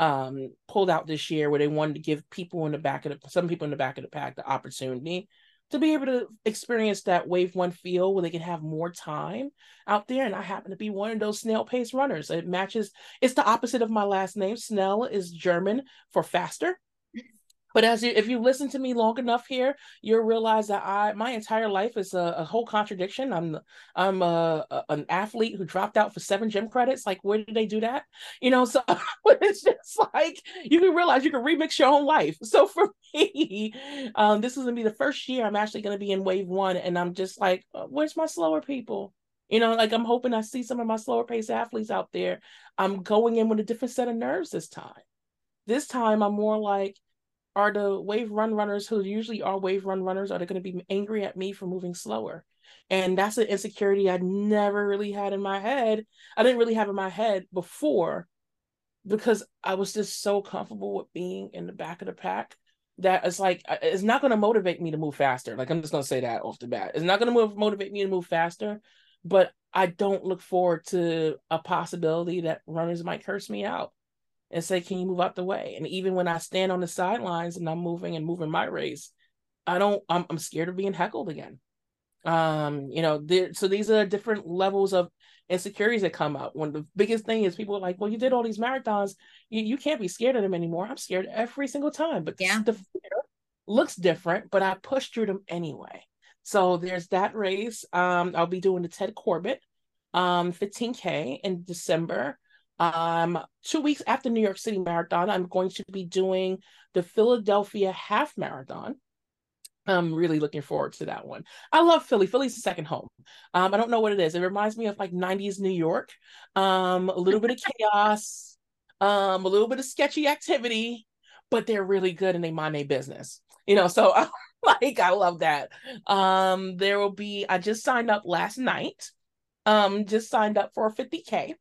um pulled out this year where they wanted to give people in the back of the some people in the back of the pack the opportunity to be able to experience that wave one feel where they can have more time out there. And I happen to be one of those snail pace runners. It matches, it's the opposite of my last name. Snell is German for faster. But as you, if you listen to me long enough here, you'll realize that I my entire life is a, a whole contradiction. I'm I'm a, a, an athlete who dropped out for seven gym credits. Like, where did they do that? You know, so it's just like you can realize you can remix your own life. So for me, um, this is gonna be the first year I'm actually gonna be in wave one, and I'm just like, uh, where's my slower people? You know, like I'm hoping I see some of my slower pace athletes out there. I'm going in with a different set of nerves this time. This time I'm more like are the wave run runners who usually are wave run runners are they going to be angry at me for moving slower. And that's an insecurity i never really had in my head. I didn't really have in my head before because i was just so comfortable with being in the back of the pack that it's like uh, it's not going to motivate me to move faster. Like i'm just going to say that off the bat. It's not going to motivate me to move faster but i don't look forward to a possibility that runners might curse me out and say, "Can you move out the way?" And even when I stand on the sidelines and I'm moving and moving my race, I don't. I'm, I'm scared of being heckled again. Um, you know, there, so these are different levels of insecurities that come up. One of the biggest thing is people are like, "Well, you did all these marathons, you, you can't be scared of them anymore." I'm scared every single time, but yeah. the fear looks different, but I push through them anyway. So there's that race. Um, I'll be doing the Ted Corbitt um 15k in December. Um, two weeks after New York City Marathon, I'm going to be doing the Philadelphia Half Marathon. I'm really looking forward to that one. I love Philly. Philly's the second home. Um, I don't know what it is. It reminds me of like 90s New York. Um, a little bit of chaos, um, a little bit of sketchy activity, but they're really good and they mind their business. You know, so i like I love that. Um, there will be I just signed up last night. Um, just signed up for a 50k.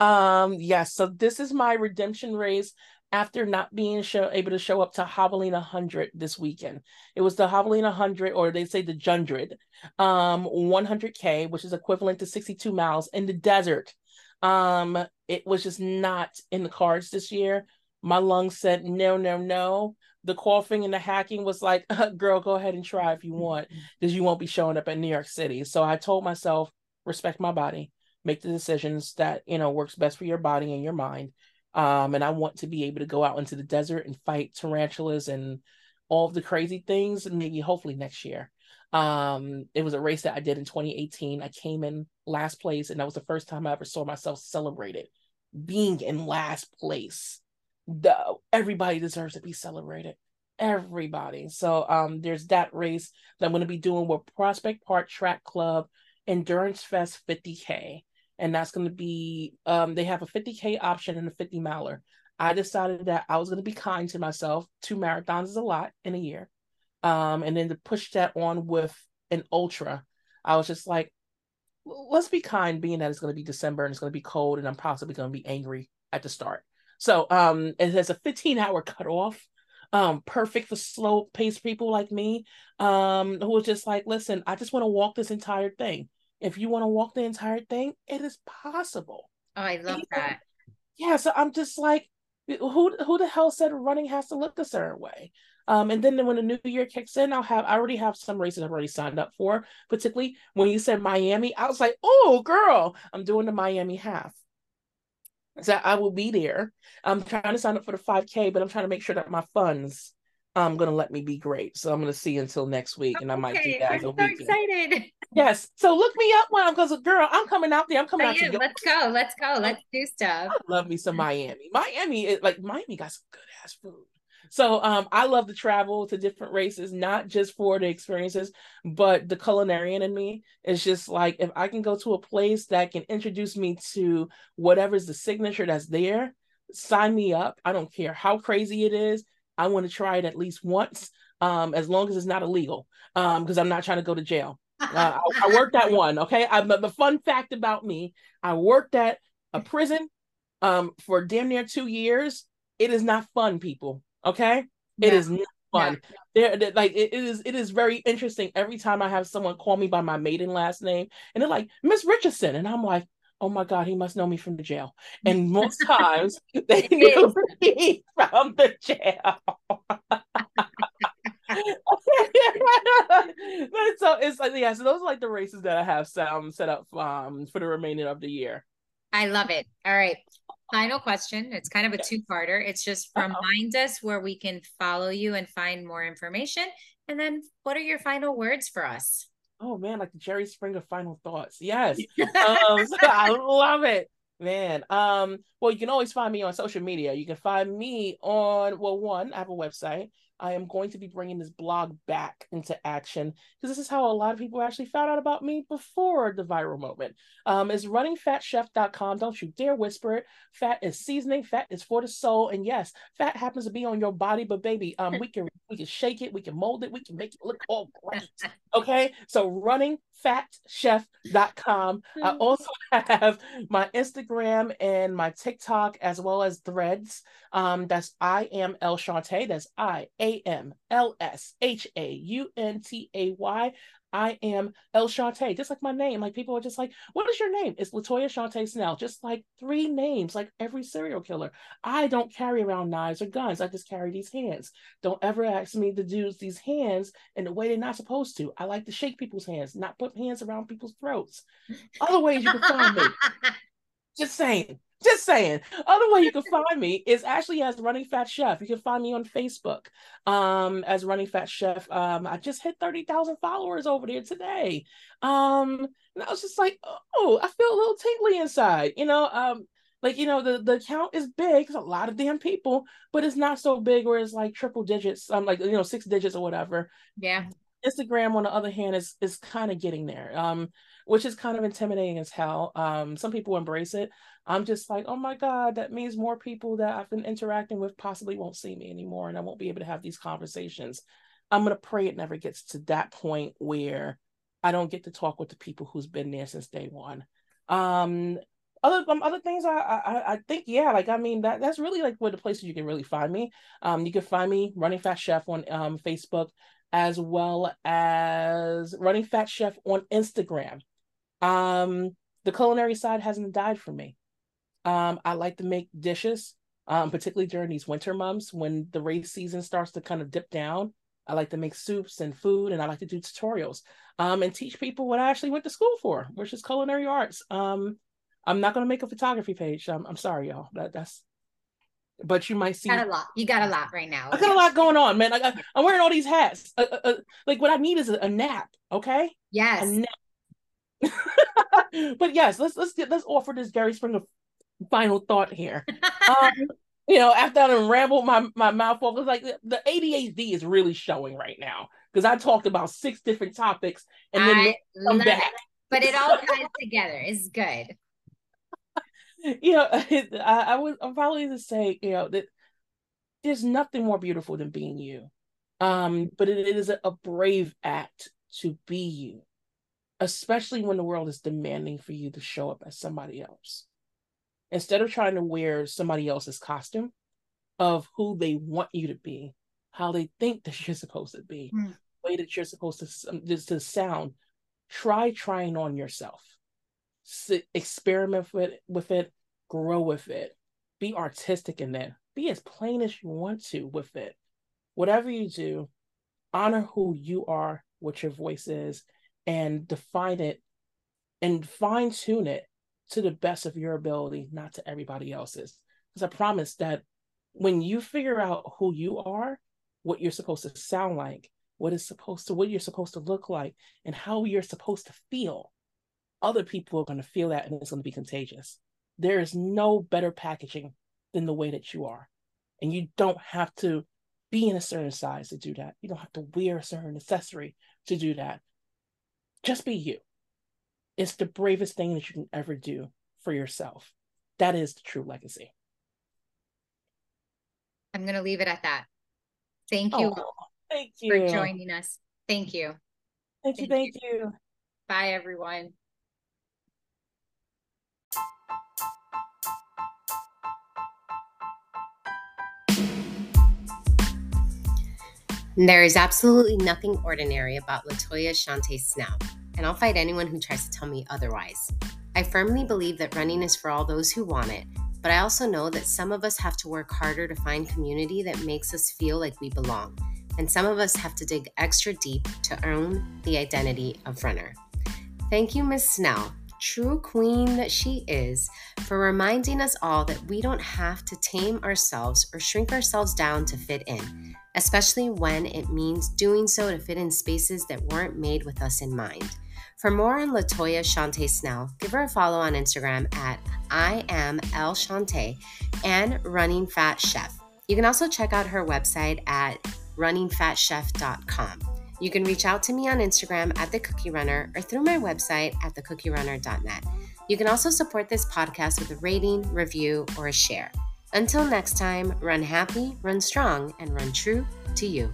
Um, yes, so this is my redemption race after not being show, able to show up to Javelina 100 this weekend. It was the Javelina 100, or they say the Jundred, um, 100K, which is equivalent to 62 miles in the desert. Um, it was just not in the cards this year. My lungs said, no, no, no. The coughing and the hacking was like, girl, go ahead and try if you want, because you won't be showing up at New York City. So I told myself, respect my body make the decisions that you know works best for your body and your mind. Um, and i want to be able to go out into the desert and fight tarantulas and all the crazy things maybe hopefully next year. Um, it was a race that i did in 2018 i came in last place and that was the first time i ever saw myself celebrated. Being in last place the, everybody deserves to be celebrated. Everybody. So um there's that race that i'm going to be doing with prospect park track club endurance fest 50k and that's going to be um, they have a 50k option and a 50 miler. I decided that I was going to be kind to myself. Two marathons is a lot in a year, um, and then to push that on with an ultra, I was just like, let's be kind, being that it's going to be December and it's going to be cold, and I'm possibly going to be angry at the start. So um, it has a 15 hour cutoff. Um, perfect for slow paced people like me, um, who was just like, listen, I just want to walk this entire thing. If you want to walk the entire thing, it is possible. Oh, I love that. Yeah, so I'm just like, who who the hell said running has to look a certain way? Um, and then when the new year kicks in, I'll have I already have some races I've already signed up for. Particularly when you said Miami, I was like, oh girl, I'm doing the Miami half. So I will be there. I'm trying to sign up for the 5K, but I'm trying to make sure that my funds um gonna let me be great. So I'm gonna see until next week, and I might do that. I'm so weekend. excited. Yes. So look me up when I'm because girl, I'm coming out there. I'm coming out to Let's go. Let's go. Let's do stuff. I love me some Miami. Miami is like Miami got some good ass food. So um I love to travel to different races, not just for the experiences, but the culinarian in me is just like if I can go to a place that can introduce me to whatever's the signature that's there, sign me up. I don't care how crazy it is. I want to try it at least once, um, as long as it's not illegal, um, because I'm not trying to go to jail. Uh, I, I, worked at one. Okay, I, the fun fact about me: I worked at a prison um, for damn near two years. It is not fun, people. Okay, yeah. it is not fun. Yeah. They're, like it, it is. It is very interesting. Every time I have someone call me by my maiden last name, and they're like Miss Richardson, and I'm like, oh my God, he must know me from the jail. And most times they knew me from the jail. but so it's like yeah, so those are like the races that I have set, um, set up um for the remaining of the year. I love it. All right. Final question. It's kind of a two-parter. It's just remind Uh-oh. us where we can follow you and find more information. And then what are your final words for us? Oh man, like the Jerry Springer final thoughts. Yes. um, so I love it. Man. Um, well, you can always find me on social media. You can find me on well, one, I have a website. I am going to be bringing this blog back into action because this is how a lot of people actually found out about me before the viral moment. Um, is runningfatchef.com. Don't you dare whisper it. Fat is seasoning. Fat is for the soul. And yes, fat happens to be on your body, but baby, um, we can we can shake it, we can mold it, we can make it look all great. Okay, so runningfatchef.com. I hmm. also have my Instagram and my TikTok as well as Threads. Um, that's I am El Shauntay. That's I A M L S H A U N T A Y. I am El Shauntay, just like my name. Like people are just like, what is your name? It's Latoya Shauntay Snell, just like three names, like every serial killer. I don't carry around knives or guns. I just carry these hands. Don't ever ask me to do these hands in the way they're not supposed to. I like to shake people's hands, not put hands around people's throats. Other ways you can find me. Just saying. Just saying. Other way you can find me is actually as Running Fat Chef. You can find me on Facebook um, as Running Fat Chef. Um, I just hit 30,000 followers over there today. Um, and I was just like, oh, I feel a little tingly inside. You know, um, like, you know, the, the count is big. It's a lot of damn people, but it's not so big where it's like triple digits. Um, like, you know, six digits or whatever. Yeah. Instagram, on the other hand, is is kind of getting there. Um, which is kind of intimidating as hell. Um, some people embrace it. I'm just like, oh my God, that means more people that I've been interacting with possibly won't see me anymore and I won't be able to have these conversations. I'm going to pray it never gets to that point where I don't get to talk with the people who's been there since day one. Um, other um, other things I, I I think yeah like I mean that that's really like where the places you can really find me. Um, you can find me running fat chef on um Facebook as well as running fat chef on Instagram. Um, the culinary side hasn't died for me. Um, I like to make dishes, um, particularly during these winter months when the race season starts to kind of dip down. I like to make soups and food, and I like to do tutorials um, and teach people what I actually went to school for, which is culinary arts. Um, I'm not going to make a photography page. Um, I'm sorry, y'all. That, that's but you might see got a lot. You got a lot right now. I got a lot going on, man. Like I, am wearing all these hats. Uh, uh, uh, like what I need is a, a nap. Okay. Yes. Nap. but yes, let's let's get let's offer this Jerry Springer final thought here. um, you know, after I rambled my my mouth off, it's like the, the ADHD is really showing right now because I talked about six different topics and then I come back. It. But it all ties together. It's good. You know, I, I would I'm probably to say, you know, that there's nothing more beautiful than being you. Um, but it, it is a, a brave act to be you especially when the world is demanding for you to show up as somebody else. Instead of trying to wear somebody else's costume of who they want you to be, how they think that you're supposed to be, mm. the way that you're supposed to, um, to sound, try trying on yourself. Experiment with it, with it, grow with it, be artistic in it, be as plain as you want to with it. Whatever you do, honor who you are, what your voice is, and define it and fine tune it to the best of your ability, not to everybody else's. Because I promise that when you figure out who you are, what you're supposed to sound like, what is supposed to, what you're supposed to look like, and how you're supposed to feel, other people are going to feel that and it's going to be contagious. There is no better packaging than the way that you are. And you don't have to be in a certain size to do that. You don't have to wear a certain accessory to do that. Just be you. It's the bravest thing that you can ever do for yourself. That is the true legacy. I'm going to leave it at that. Thank you. Oh, thank you for joining us. Thank you. Thank you. Thank, thank you. you. Bye, everyone. There is absolutely nothing ordinary about Latoya Shauntay Snell, and I'll fight anyone who tries to tell me otherwise. I firmly believe that running is for all those who want it, but I also know that some of us have to work harder to find community that makes us feel like we belong, and some of us have to dig extra deep to own the identity of runner. Thank you, Ms. Snell, true queen that she is, for reminding us all that we don't have to tame ourselves or shrink ourselves down to fit in, especially when it means doing so to fit in spaces that weren't made with us in mind. For more on Latoya Shauntay Snell, give her a follow on Instagram at I am L Shauntay and Running Fat Chef. You can also check out her website at runningfatchef.com. You can reach out to me on Instagram at The Cookie Runner or through my website at thecookierunner.net. You can also support this podcast with a rating, review, or a share. Until next time, run happy, run strong, and run true to you.